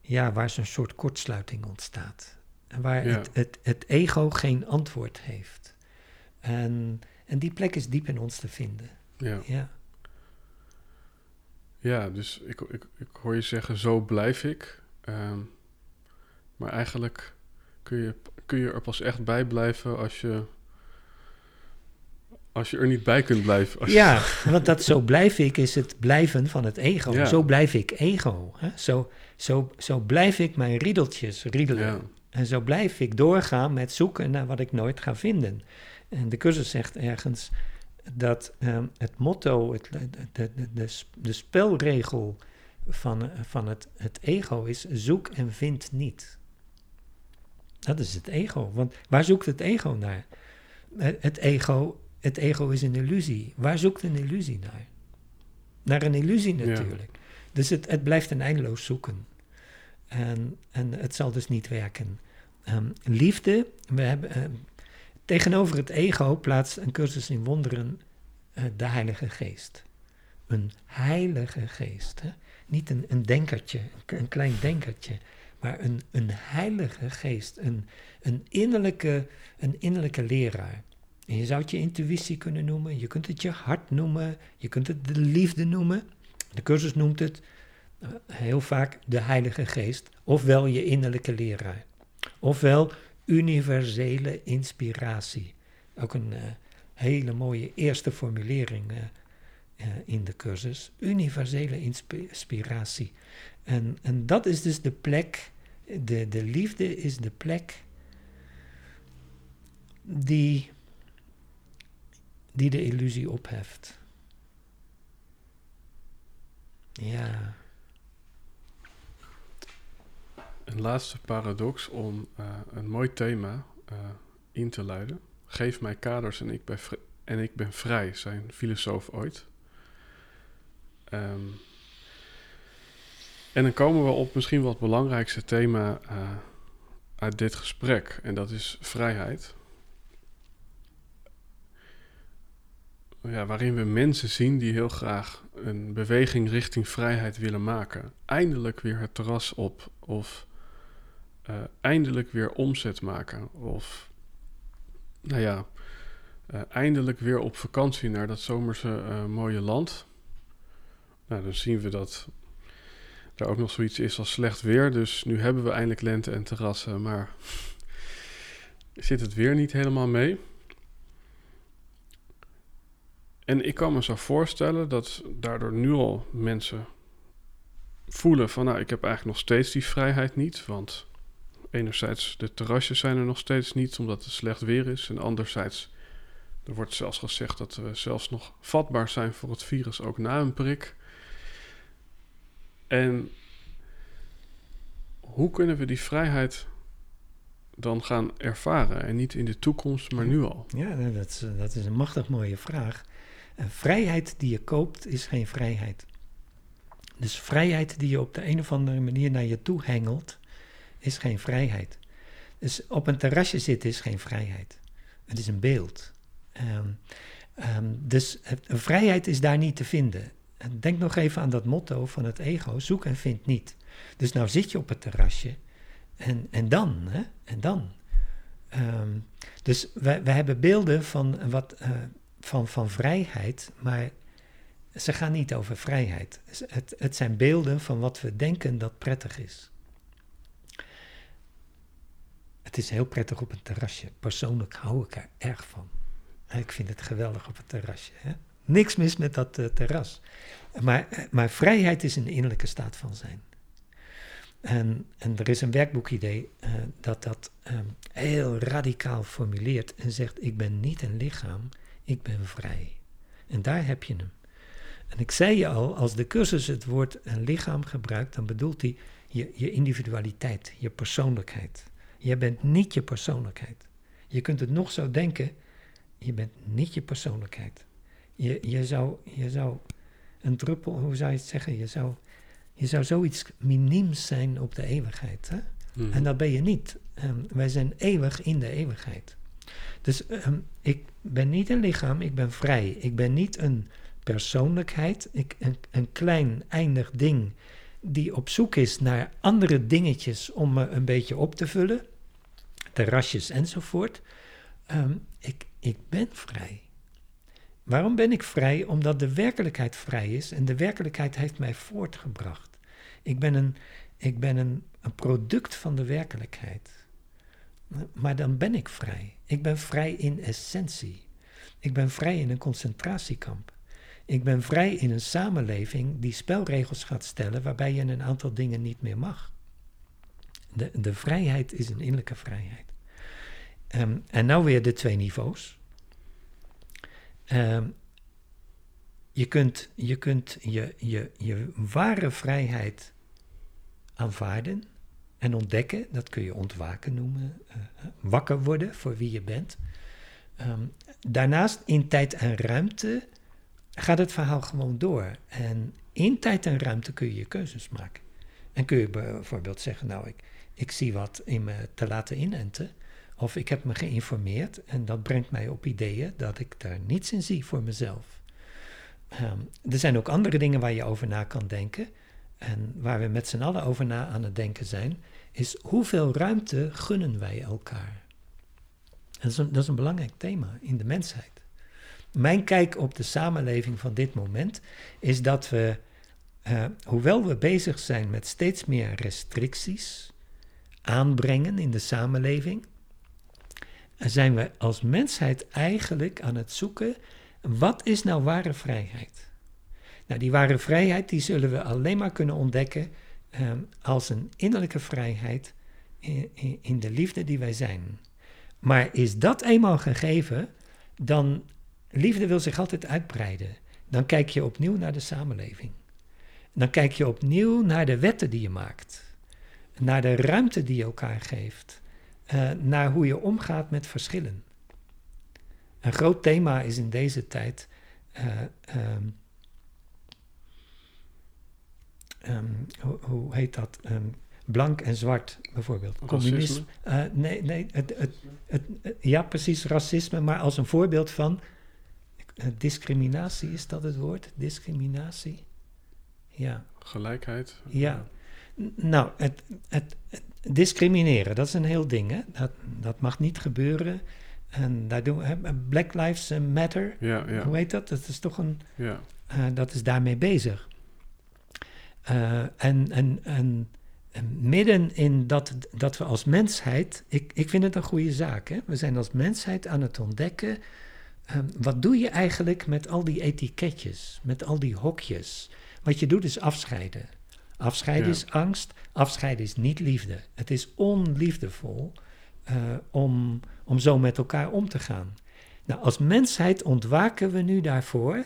ja, waar zo'n soort kortsluiting ontstaat. Waar het, het, het ego geen antwoord heeft. En, en die plek is diep in ons te vinden. Ja. Ja, ja dus ik, ik, ik hoor je zeggen, zo blijf ik. Ehm, maar eigenlijk kun je, kun je er pas echt bij blijven als je, als je er niet bij kunt blijven. Ja, want dat zo blijf ik is het blijven van het ego. Ja. Zo blijf ik ego. Hè? Zo, zo, zo blijf ik mijn riedeltjes riedelen. Ja. En zo blijf ik doorgaan met zoeken naar wat ik nooit ga vinden. En de cursus zegt ergens dat um, het motto, het, de, de, de, de, spelregel van, van het, het ego is: zoek en vind niet. Dat is het ego. Want waar zoekt het ego naar? Het ego, het ego is een illusie. Waar zoekt een illusie naar? Naar een illusie natuurlijk. Dus het, het blijft een eindeloos zoeken. En, en het zal dus niet werken. Um, liefde, we hebben, um, Tegenover het ego plaatst een cursus in wonderen uh, de Heilige Geest. Een Heilige Geest. Hè? Niet een, een denkertje, een, klein denkertje, maar een, een Heilige Geest. Een, een, innerlijke, een innerlijke leraar. En je zou het je intuïtie kunnen noemen, je kunt het je hart noemen, je kunt het de liefde noemen. De cursus noemt het uh, heel vaak de Heilige Geest, ofwel je innerlijke leraar. Ofwel universele inspiratie. Ook een uh, hele mooie eerste formulering uh, uh, in de cursus. Universele inspiratie. En, en dat is dus de plek, de, de liefde is de plek die, die de illusie opheft. Ja. Een laatste paradox om uh, een mooi thema uh, in te luiden. Geef mij kaders en ik ben, en ik ben vrij, zijn filosoof ooit. Um, en dan komen we op misschien het belangrijkste thema uh, uit dit gesprek. En dat is vrijheid. Ja, waarin we mensen zien die heel graag een beweging richting vrijheid willen maken. Eindelijk weer het terras op. Of uh, eindelijk weer omzet maken. Of, nou ja, uh, eindelijk weer op vakantie naar dat zomerse uh, mooie land. Nou, dan zien we dat er ook nog zoiets is als slecht weer. Dus nu hebben we eindelijk lente en terrassen, maar [LAUGHS] zit het weer niet helemaal mee. En ik kan me zo voorstellen dat daardoor nu al mensen voelen van nou, ik heb eigenlijk nog steeds die vrijheid niet. Want enerzijds de terrasjes zijn er nog steeds niet omdat het slecht weer is. En anderzijds, er wordt zelfs gezegd dat we zelfs nog vatbaar zijn voor het virus ook na een prik. En hoe kunnen we die vrijheid dan gaan ervaren? En niet in de toekomst, maar nu al. Ja, dat is, dat is een machtig mooie vraag. Een vrijheid die je koopt is geen vrijheid. Dus vrijheid die je op de een of andere manier naar je toe hengelt, is geen vrijheid. Dus op een terrasje zitten is geen vrijheid. Het is een beeld. Um, um, dus vrijheid is daar niet te vinden. Denk nog even aan dat motto van het ego: zoek en vind niet. Dus nou zit je op het terrasje en, en dan, hè? En dan. Um, dus wij hebben beelden van, wat, uh, van, van vrijheid, maar ze gaan niet over vrijheid. Het, het zijn beelden van wat we denken dat prettig is. Het is heel prettig op een terrasje. Persoonlijk hou ik er erg van. Ik vind het geweldig op het terrasje. Hè? Niks mis met dat uh, terras. Maar, maar vrijheid is een innerlijke staat van zijn. En, en er is een werkboekidee uh, dat dat um, heel radicaal formuleert en zegt: Ik ben niet een lichaam, ik ben vrij. En daar heb je hem. En ik zei je al, als de cursus het woord een lichaam gebruikt, dan bedoelt hij je, je individualiteit, je persoonlijkheid. Je bent niet je persoonlijkheid. Je kunt het nog zo denken, je bent niet je persoonlijkheid. Je, je, zou, je zou een druppel, hoe zou je het zeggen? Je zou, je zou zoiets miniems zijn op de eeuwigheid. Hè? Mm. En dat ben je niet. Um, wij zijn eeuwig in de eeuwigheid. Dus um, ik ben niet een lichaam, ik ben vrij. Ik ben niet een persoonlijkheid, ik, een, een klein eindig ding die op zoek is naar andere dingetjes om me een beetje op te vullen, terrasjes enzovoort. Um, ik, ik ben vrij. Waarom ben ik vrij? Omdat de werkelijkheid vrij is en de werkelijkheid heeft mij voortgebracht. Ik ben een, ik ben een, een product van de werkelijkheid. Maar dan ben ik vrij. Ik ben vrij in essentie. Ik ben vrij in een concentratiekamp. Ik ben vrij in een samenleving die spelregels gaat stellen waarbij je een aantal dingen niet meer mag. De, de vrijheid is een innerlijke vrijheid. Um, en nou weer de twee niveaus. Um, je kunt je, kunt je, je, je ware vrijheid aanvaarden en ontdekken. Dat kun je ontwaken noemen. Uh, wakker worden voor wie je bent. Um, daarnaast in tijd en ruimte gaat het verhaal gewoon door. En in tijd en ruimte kun je je keuzes maken. En kun je bijvoorbeeld zeggen, nou, ik, ik zie wat in me te laten inenten. Of ik heb me geïnformeerd en dat brengt mij op ideeën dat ik daar niets in zie voor mezelf. Um, er zijn ook andere dingen waar je over na kan denken. En waar we met z'n allen over na aan het denken zijn, is hoeveel ruimte gunnen wij elkaar? Dat is een, dat is een belangrijk thema in de mensheid. Mijn kijk op de samenleving van dit moment is dat we, uh, hoewel we bezig zijn met steeds meer restricties aanbrengen in de samenleving, zijn we als mensheid eigenlijk aan het zoeken, wat is nou ware vrijheid? Nou, die ware vrijheid die zullen we alleen maar kunnen ontdekken um, als een innerlijke vrijheid in, in, de liefde die wij zijn. Maar is dat eenmaal gegeven, dan liefde wil zich altijd uitbreiden. Dan kijk je opnieuw naar de samenleving. Dan kijk je opnieuw naar de wetten die je maakt. Naar de ruimte die je elkaar geeft. Uh, naar hoe je omgaat met verschillen. Een groot thema is in deze tijd. Uh, um, um, hoe, hoe, heet dat? Um, blank en zwart bijvoorbeeld. Communisme? Uh, nee, nee het, het, het, ja, precies, racisme, maar als een voorbeeld van discriminatie, is dat het woord? Discriminatie? Ja. Gelijkheid? Ja. Nou, het, het, discrimineren, dat is een heel ding. Hè? Dat, dat mag niet gebeuren. En daar doen we, Black Lives Matter. Ja, ja. Hoe heet dat? Dat is toch een. Ja. Uh, dat is daarmee bezig. Uh, en, en, en, en, midden in dat, dat we als mensheid. Ik, ik vind het een goede zaak. Hè? We zijn als mensheid aan het ontdekken. Uh, wat doe je eigenlijk met al die etiketjes, met al die hokjes? Wat je doet is afscheiden. Afscheiden ja. is angst, afscheiden is niet liefde. Het is onliefdevol uh, om, om zo met elkaar om te gaan. Nou, als mensheid ontwaken we nu daarvoor.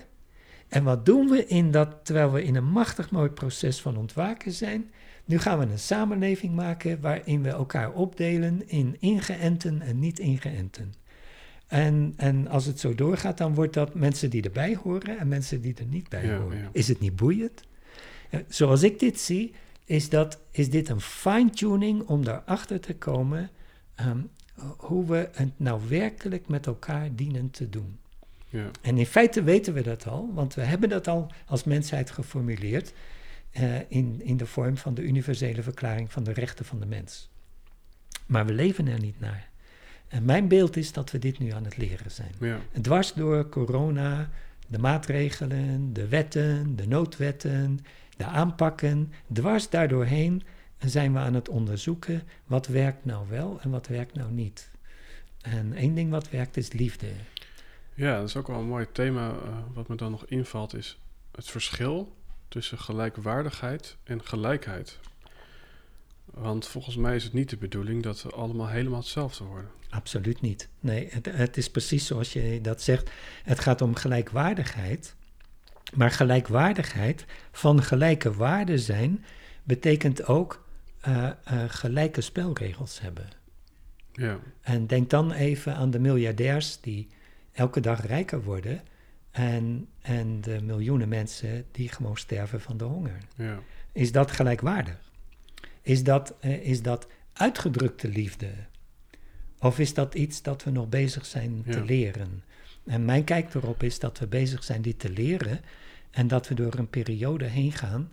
En wat doen we in dat, terwijl we in een machtig mooi proces van ontwaken zijn? Nu gaan we een samenleving maken waarin we elkaar opdelen in ingeënten en niet ingeënten. En, en als het zo doorgaat, dan wordt dat mensen die erbij horen en mensen die er niet bij Ja, horen. ja. Is het niet boeiend? Zoals ik dit zie, is, dat, is dit een fine-tuning om daarachter te komen ehm, hoe we het nou werkelijk met elkaar dienen te doen. Ja. En in feite weten we dat al, want we hebben dat al als mensheid geformuleerd eh, in, in de vorm van de universele verklaring van de rechten van de mens. Maar we leven er niet naar. En mijn beeld is dat we dit nu aan het leren zijn. Ja. En dwars door corona, de maatregelen, de wetten, de noodwetten, de aanpakken, dwars daardoorheen zijn we aan het onderzoeken wat werkt nou wel en wat werkt nou niet. En één ding wat werkt is liefde. Ja, dat is ook wel een mooi thema. eh, wat me dan nog invalt, is het verschil tussen gelijkwaardigheid en gelijkheid. Want volgens mij is het niet de bedoeling dat we allemaal helemaal hetzelfde worden. Absoluut niet. Nee, het, het is precies zoals je dat zegt. Het gaat om gelijkwaardigheid. Maar gelijkwaardigheid van gelijke waarden zijn betekent ook eh, eh, gelijke spelregels hebben. Ja, En denk dan even aan de miljardairs die elke dag rijker worden en, en de miljoenen mensen die gewoon sterven van de honger. ja, Is dat gelijkwaardig? Is dat, eh, is dat uitgedrukte liefde? Of is dat iets dat we nog bezig zijn te leren? En mijn kijk erop is dat we bezig zijn dit te leren en dat we door een periode heen gaan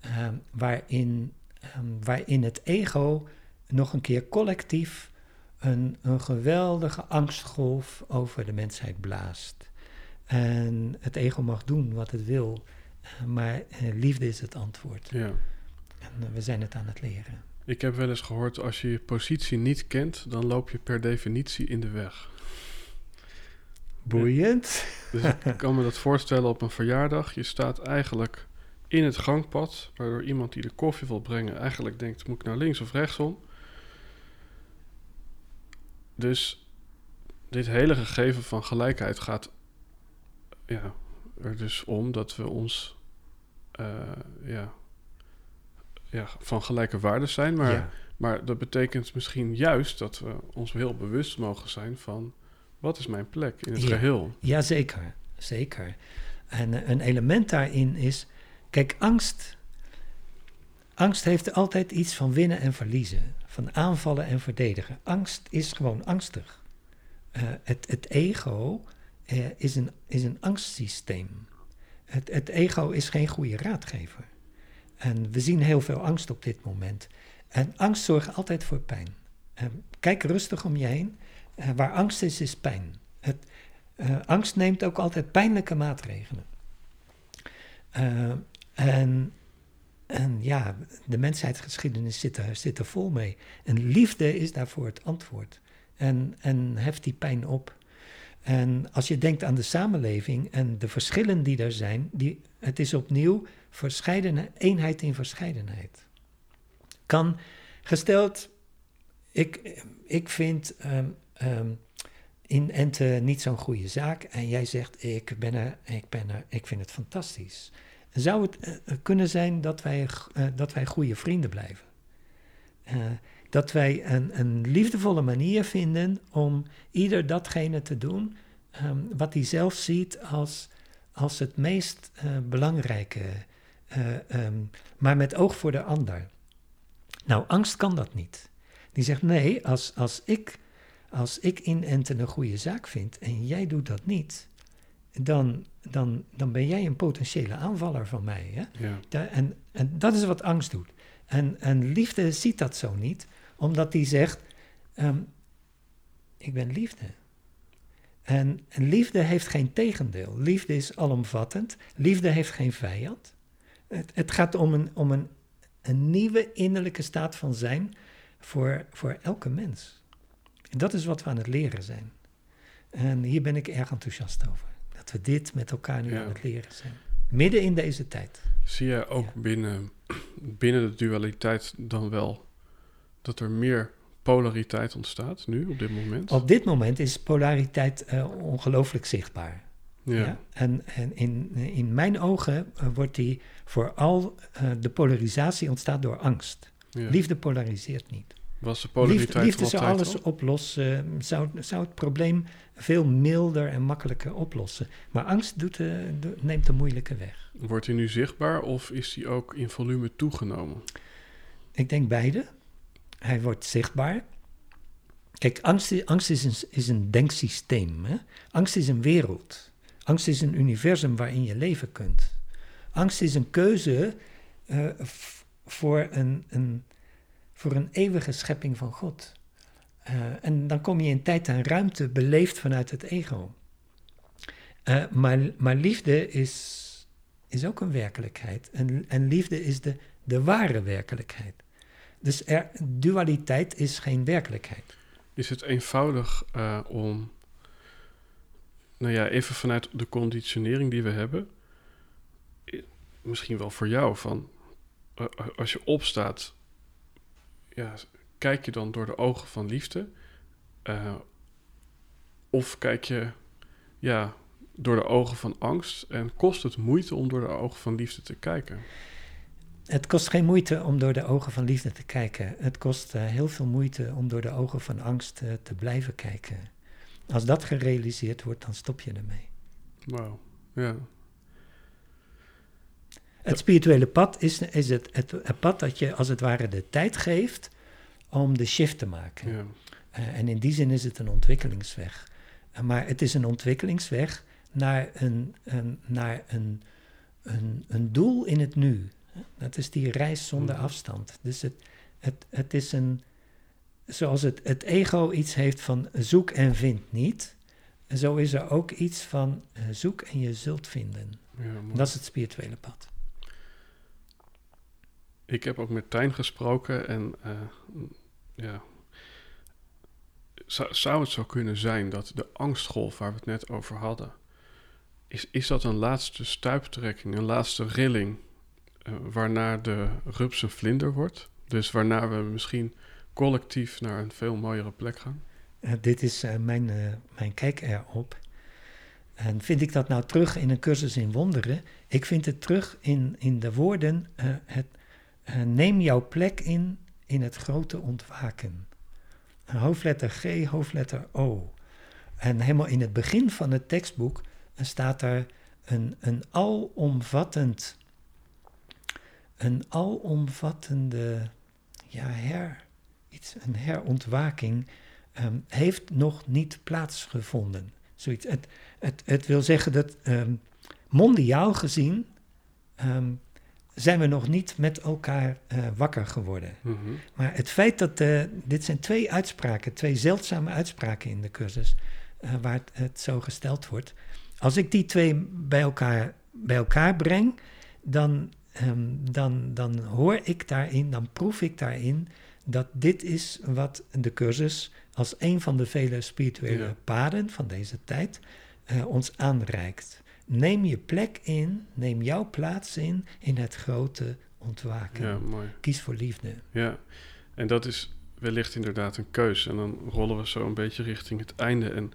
eh, waarin, ehm, waarin het ego nog een keer collectief een, een geweldige angstgolf over de mensheid blaast. En het ego mag doen wat het wil, eh, maar eh, liefde is het antwoord. ja. En eh, we zijn het aan het leren. Ik heb wel eens gehoord, als je je positie niet kent, dan loop je per definitie in de weg. Boeiend. Dus ik kan me dat voorstellen op een verjaardag. Je staat eigenlijk in het gangpad, waardoor iemand die de koffie wil brengen eigenlijk denkt, moet ik naar links of rechtsom? Dus dit hele gegeven van gelijkheid gaat ja, er dus om dat we ons eh, ja, ja, van gelijke waarden zijn. Maar, ja. maar dat betekent misschien juist dat we ons heel bewust mogen zijn van wat is mijn plek in het Ja. geheel. Jazeker, zeker. En eh, een element daarin is, kijk, angst. Angst heeft altijd iets van winnen en verliezen, van aanvallen en verdedigen. Angst is gewoon angstig. Eh, het, het ego eh, is, een, is een angstsysteem. Het, het ego is geen goede raadgever. En we zien heel veel angst op dit moment. En angst zorgt altijd voor pijn. Eh, kijk rustig om je heen. Eh, waar angst is, is pijn. Het, eh, angst neemt ook altijd pijnlijke maatregelen. Eh, en, en ja, de mensheidsgeschiedenis zit er, zit er vol mee. En liefde is daarvoor het antwoord. En, en heft die pijn op. En als je denkt aan de samenleving en de verschillen die er zijn, die, het is opnieuw verscheidene, eenheid in verscheidenheid. Kan gesteld, ik, ik vind ehm, ehm, in Ente niet zo'n goede zaak en jij zegt ik ben er, ik ben er, ik vind het fantastisch. Zou het eh, kunnen zijn dat wij, uh, dat wij goede vrienden blijven? Uh, dat wij een, een, liefdevolle manier vinden om ieder datgene te doen um, wat hij zelf ziet als, als het meest belangrijke, um, maar met oog voor de ander. Nou, angst kan dat niet. Die zegt nee, als, als ik als ik inenten een goede zaak vind en jij doet dat niet, dan, dan, dan ben jij een potentiële aanvaller van mij. Hè? Ja. en, en dat is wat angst doet. En, en liefde ziet dat zo niet, omdat die zegt: um, Ik ben liefde. En, en liefde heeft geen tegendeel. Liefde is alomvattend. Liefde heeft geen vijand. Het, het gaat om, een, om een, een nieuwe innerlijke staat van zijn voor, voor elke mens. En dat is wat we aan het leren zijn. En hier ben ik erg enthousiast over. Dat we dit met elkaar nu aan het leren zijn. Midden in deze tijd. Zie je ook binnen, binnen de dualiteit dan wel dat er meer polariteit ontstaat nu op dit moment? Op dit moment is polariteit uh, ongelooflijk zichtbaar. Ja. En, en in, in mijn ogen uh, wordt die vooral, uh, de polarisatie ontstaat door angst. Ja. Liefde polariseert niet. Was de polariteit liefde, liefde zou alles oplossen, zou, zou het probleem veel milder en makkelijker oplossen. Maar angst doet de, neemt de moeilijke weg. Wordt hij nu zichtbaar of is hij ook in volume toegenomen? Ik denk beide. Hij wordt zichtbaar. Kijk, angst, angst is, een, is een denksysteem. Hè? Angst is een wereld. Angst is een universum waarin je leven kunt. Angst is een keuze uh, voor een, een voor een eeuwige schepping van God. Uh, en dan kom je in tijd en ruimte beleefd vanuit het ego. Uh, maar, maar liefde is, is ook een werkelijkheid. En, en liefde is de, de ware werkelijkheid. Dus er, dualiteit is geen werkelijkheid. Is het eenvoudig om, nou ja, even vanuit de conditionering die we hebben, misschien wel voor jou, van als je opstaat ja, kijk je dan door de ogen van liefde? Uh, of kijk je ja, door de ogen van angst? En kost het moeite om door de ogen van liefde te kijken? Het kost geen moeite om door de ogen van liefde te kijken. Het kost uh, heel veel moeite om door de ogen van angst uh, te blijven kijken. Als dat gerealiseerd wordt, dan stop je ermee. Wauw, ja. Het spirituele pad is, is het, het, het, pad dat je als het ware de tijd geeft om de shift te maken. Ja. Uh, en in die zin is het een ontwikkelingsweg. Uh, maar het is een ontwikkelingsweg naar een, een naar een, een, een doel in het nu. Dat is die reis zonder afstand. Dus het, het, het is een, zoals het, het ego iets heeft van zoek en vind niet. Zo is er ook iets van uh, zoek en je zult vinden. Ja, dat is het spirituele pad. Ik heb ook met Tijn gesproken en uh, ja. Zou, zou het zo kunnen zijn dat de angstgolf waar we het net over hadden, is, is dat een laatste stuiptrekking, een laatste rilling, uh, waarna de rups een vlinder wordt? Dus waarna we misschien collectief naar een veel mooiere plek gaan? Uh, dit is mijn, mijn kijk erop. En vind ik dat nou terug in een cursus in wonderen? Ik vind het terug in, in de woorden: het, neem jouw plek in in het grote ontwaken. Hoofdletter G, hoofdletter O. En helemaal in het begin van het tekstboek staat er een, een alomvattend, een alomvattende, ja, her, iets, een herontwaking um, heeft nog niet plaatsgevonden. Zoiets. Het, het, het wil zeggen dat um, mondiaal gezien um, zijn we nog niet met elkaar uh, wakker geworden. Mhm. Maar het feit dat, uh, dit zijn twee uitspraken, twee zeldzame uitspraken in de cursus, uh, waar het, het, zo gesteld wordt. Als ik die twee bij elkaar, bij elkaar breng, dan, um, dan, dan hoor ik daarin, dan proef ik daarin dat dit is wat de cursus als een van de vele spirituele paden van deze tijd ons aanreikt. Neem je plek in, neem jouw plaats in in het grote ontwaken. Ja, mooi. Kies voor liefde. Ja, en dat is wellicht inderdaad een keus. En dan rollen we zo een beetje richting het einde. En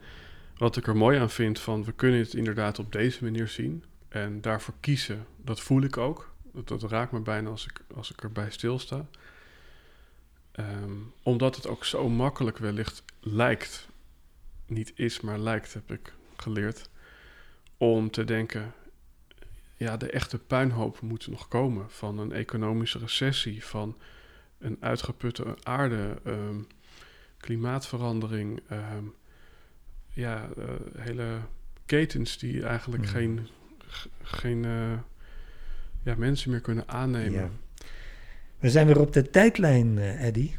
wat ik er mooi aan vind, van we kunnen het inderdaad op deze manier zien. En daarvoor kiezen, dat voel ik ook. Dat, dat raakt me bijna als ik, als ik erbij stilsta. Um, omdat het ook zo makkelijk wellicht lijkt. Niet is, maar lijkt, heb ik geleerd. Om te denken, ja, de echte puinhoop moet nog komen. Van een economische recessie, van een uitgeputte aarde, um, klimaatverandering. Um, ja, uh, hele ketens die eigenlijk geen, geen uh, ja, mensen meer kunnen aannemen. Ja. We zijn weer op de tijdlijn, uh, Eddy.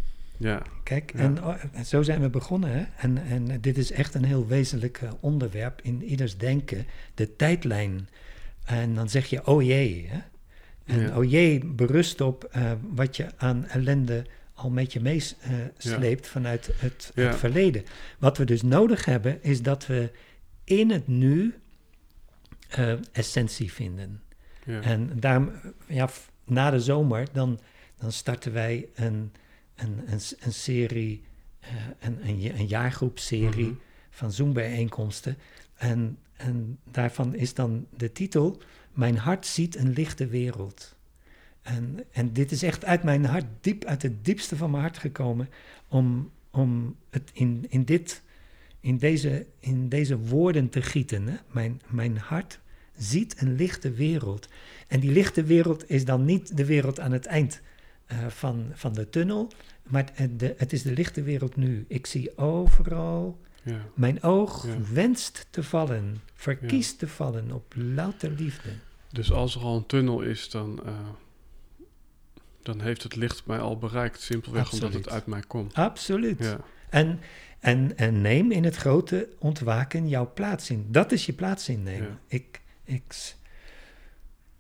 Ja. Kijk, Ja. En, oh, zo zijn we begonnen. Hè? En, en dit is echt een heel wezenlijk uh, onderwerp in ieders denken. De tijdlijn. En dan zeg je, oh jee. Hè? En Ja. oh jee berust op uh, wat je aan ellende al met je meesleept vanuit het, het verleden. Wat we dus nodig hebben, is dat we in het nu uh, essentie vinden. Ja. En daarom, ja, na de zomer, dan, dan starten wij een, een, een, s- een serie, eh, een, een, ja- een jaargroepserie Mhm. van Zoom-bijeenkomsten. En, en daarvan is dan de titel: Mijn hart ziet een lichte wereld. En, en dit is echt uit mijn hart, diep uit het diepste van mijn hart gekomen, om, om het in, in, dit, in, deze, in deze woorden te gieten. Hè? Mijn, mijn hart ziet een lichte wereld. En die lichte wereld is dan niet de wereld aan het eind eh, van, van de tunnel, maar het, de, het is de lichte wereld nu. Ik zie overal, ja. mijn oog Ja. wenst te vallen, verkiest te vallen op louter liefde. Dus als er al een tunnel is, dan, uh, dan heeft het licht mij al bereikt. Simpelweg omdat het uit mij komt. Absoluut. Ja, En, en, en neem in het grote ontwaken jouw plaats in. Dat is je plaats innemen. Ik, ik,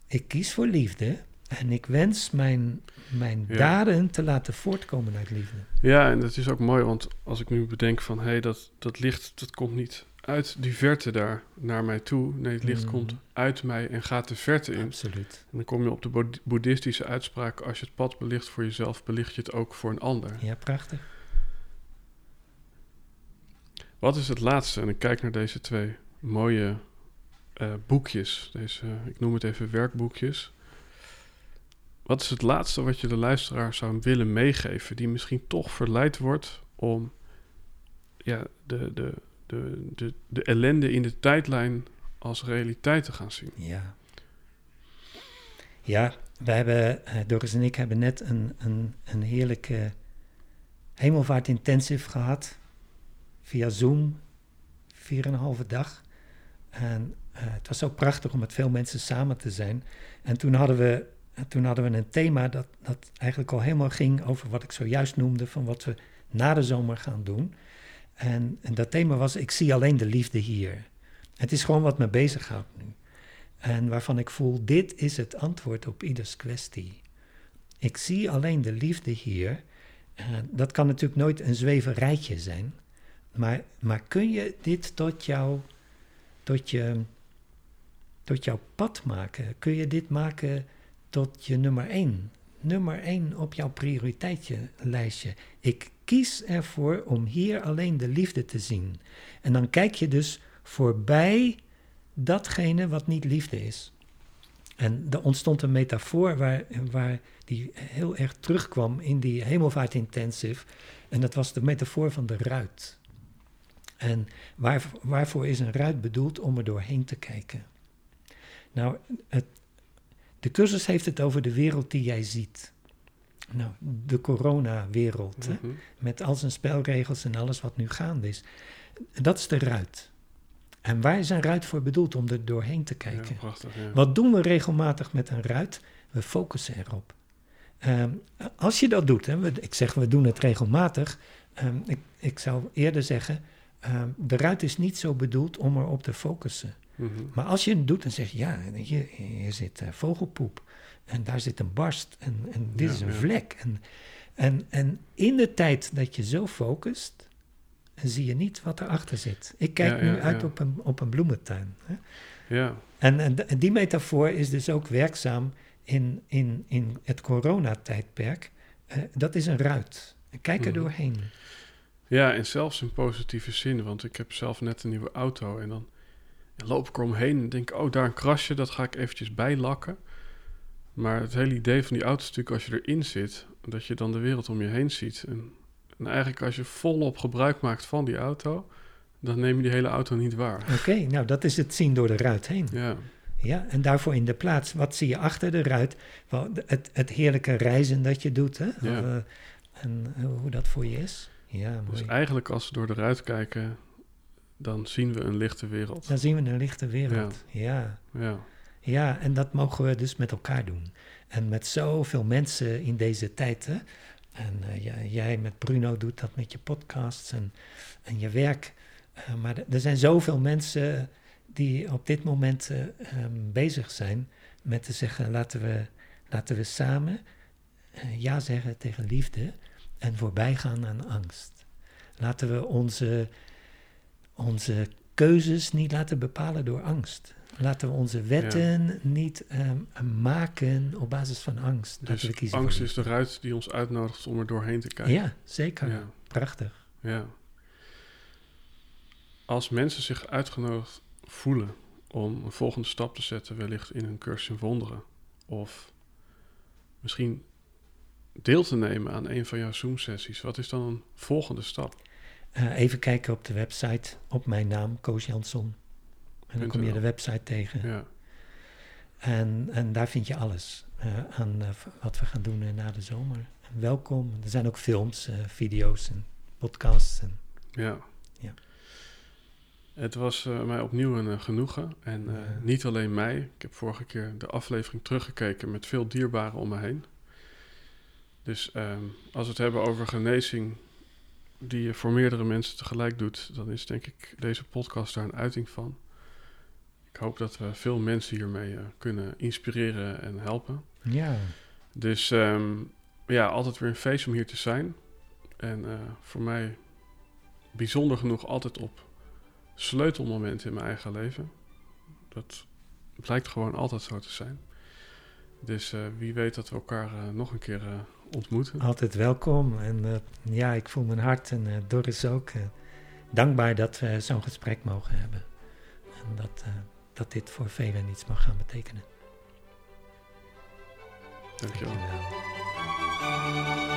ik kies voor liefde en ik wens mijn, mijn Ja. daden te laten voortkomen uit liefde. ja, en dat is ook mooi, want als ik nu bedenk van... hé, hey, dat, dat licht, dat komt niet uit die verte daar naar mij toe. Nee, het licht Mm. komt uit mij en gaat de verte in. Absoluut. En dan kom je op de boed- boeddhistische uitspraak... als je het pad belicht voor jezelf, belicht je het ook voor een ander. Ja, prachtig. Wat is het laatste? En ik kijk naar deze twee mooie eh, boekjes. Deze, ik noem het even werkboekjes. Wat is het laatste wat je de luisteraar zou willen meegeven, die misschien toch verleid wordt om ja, de, de, de, de, de ellende in de tijdlijn als realiteit te gaan zien? Ja. Ja, wij hebben, eh, Doris en ik hebben net een, een, een heerlijke hemelvaart intensive gehad. Via Zoom, vier en een halve dag. En eh, het was ook prachtig om met veel mensen samen te zijn. En toen hadden we, toen hadden we een thema dat, dat eigenlijk al helemaal ging over wat ik zojuist noemde, van wat we na de zomer gaan doen. En, en dat thema was, ik zie alleen de liefde hier. Het is gewoon wat me bezighoudt nu. En waarvan ik voel, dit is het antwoord op ieders kwestie. Ik zie alleen de liefde hier. Uh, dat kan natuurlijk nooit een zweverijtje zijn. Maar, maar kun je dit tot, jou, tot, je, tot jouw pad maken? Kun je dit maken tot je nummer één? Nummer één op jouw prioriteitenlijstje. Ik kies ervoor om hier alleen de liefde te zien. En dan kijk je dus voorbij datgene wat niet liefde is. En er ontstond een metafoor waar, waar die heel erg terugkwam in die hemelvaart intensive. En dat was de metafoor van de ruit. En waar, waarvoor is een ruit bedoeld? Om er doorheen te kijken. Nou, het, de cursus heeft het over de wereld die jij ziet. Nou, de coronawereld, mm -hmm. met al zijn spelregels en alles wat nu gaande is. Dat is de ruit. En waar is een ruit voor bedoeld? Om er doorheen te kijken. Ja, prachtig, ja. Wat doen we regelmatig met een ruit? We focussen erop. Um, als je dat doet, hè, we, ik zeg we doen het regelmatig. Um, ik, ik zou eerder zeggen, um, de ruit is niet zo bedoeld om erop te focussen. Mm -hmm. Maar als je het doet, dan zeg je, ja, hier, hier zit uh, vogelpoep. En daar zit een barst. En, en dit Ja, is een ja. vlek. En, en, en in de tijd dat je zo focust, zie je niet wat erachter zit. Ik kijk Ja, nu uit op, een, op een bloementuin. Hè? Ja, En, en, en die metafoor is dus ook werkzaam in, in, in het coronatijdperk. Uh, dat is een ruit. Kijk er Mhm. doorheen. Ja, en zelfs in positieve zin. Want ik heb zelf net een nieuwe auto. En dan loop ik eromheen en denk... oh, daar een krasje, dat ga ik eventjes bijlakken. Maar het hele idee van die auto is natuurlijk als je erin zit... dat je dan de wereld om je heen ziet. En, en eigenlijk als je volop gebruik maakt van die auto... dan neem je die hele auto niet waar. Oké, nou dat is het zien door de ruit heen. Ja, Ja, en daarvoor in de plaats, wat zie je achter de ruit? Wel, het, het heerlijke reizen dat je doet, hè? Ja. Of, eh, en eh, hoe dat voor je is. Ja, dus mooi. eigenlijk als we door de ruit kijken... dan zien we een lichte wereld. Dan zien we een lichte wereld. Ja. Ja, ja, en dat mogen we dus met elkaar doen. En met zoveel mensen in deze tijd, hè? En eh, jij, jij met Bruno doet dat met je podcasts en, en je werk. Eh, maar er- zijn zoveel mensen die op dit moment eh, ehm, bezig zijn met te zeggen: laten we, laten we samen ja zeggen tegen liefde en voorbij gaan aan angst. Laten we onze, onze keuzes niet laten bepalen door angst. Laten we onze wetten niet ehm, maken op basis van angst. We dus kiezen angst is de ruit die ons uitnodigt om er doorheen te kijken. Ja, zeker. Ja. Prachtig. Ja. Als mensen zich uitgenodigd voelen om een volgende stap te zetten, wellicht in hun cursus in wonderen, of misschien deel te nemen aan een van jouw Zoom-sessies, wat is dan een volgende stap? Eh, even kijken op de website, op mijn naam, Koos Jansson. En dan kom je de website tegen. Ja, En, en daar vind je alles eh, aan eh, wat we gaan doen na de zomer. En welkom. Er zijn ook films, video's en podcasts. En, ja. Ja. Het was mij opnieuw een genoegen. En niet alleen mij. Ik heb vorige keer de aflevering teruggekeken met veel dierbaren om me heen. Dus ehm, als we het hebben over genezing die je voor meerdere mensen tegelijk doet, dan is denk ik deze podcast daar een uiting van. Ik hoop dat we veel mensen hiermee eh, kunnen inspireren en helpen. ja, Dus ehm, ja, altijd weer een feest om hier te zijn. En eh, voor mij bijzonder genoeg altijd op sleutelmomenten in mijn eigen leven. Dat blijkt gewoon altijd zo te zijn. Dus eh, wie weet dat we elkaar nog een keer ontmoeten. altijd welkom. En eh, ja, ik voel mijn hart en eh, Doris ook eh, dankbaar dat we zo'n gesprek mogen hebben. En dat, dat dit voor velen iets mag gaan betekenen. Dankjewel. Dankjewel.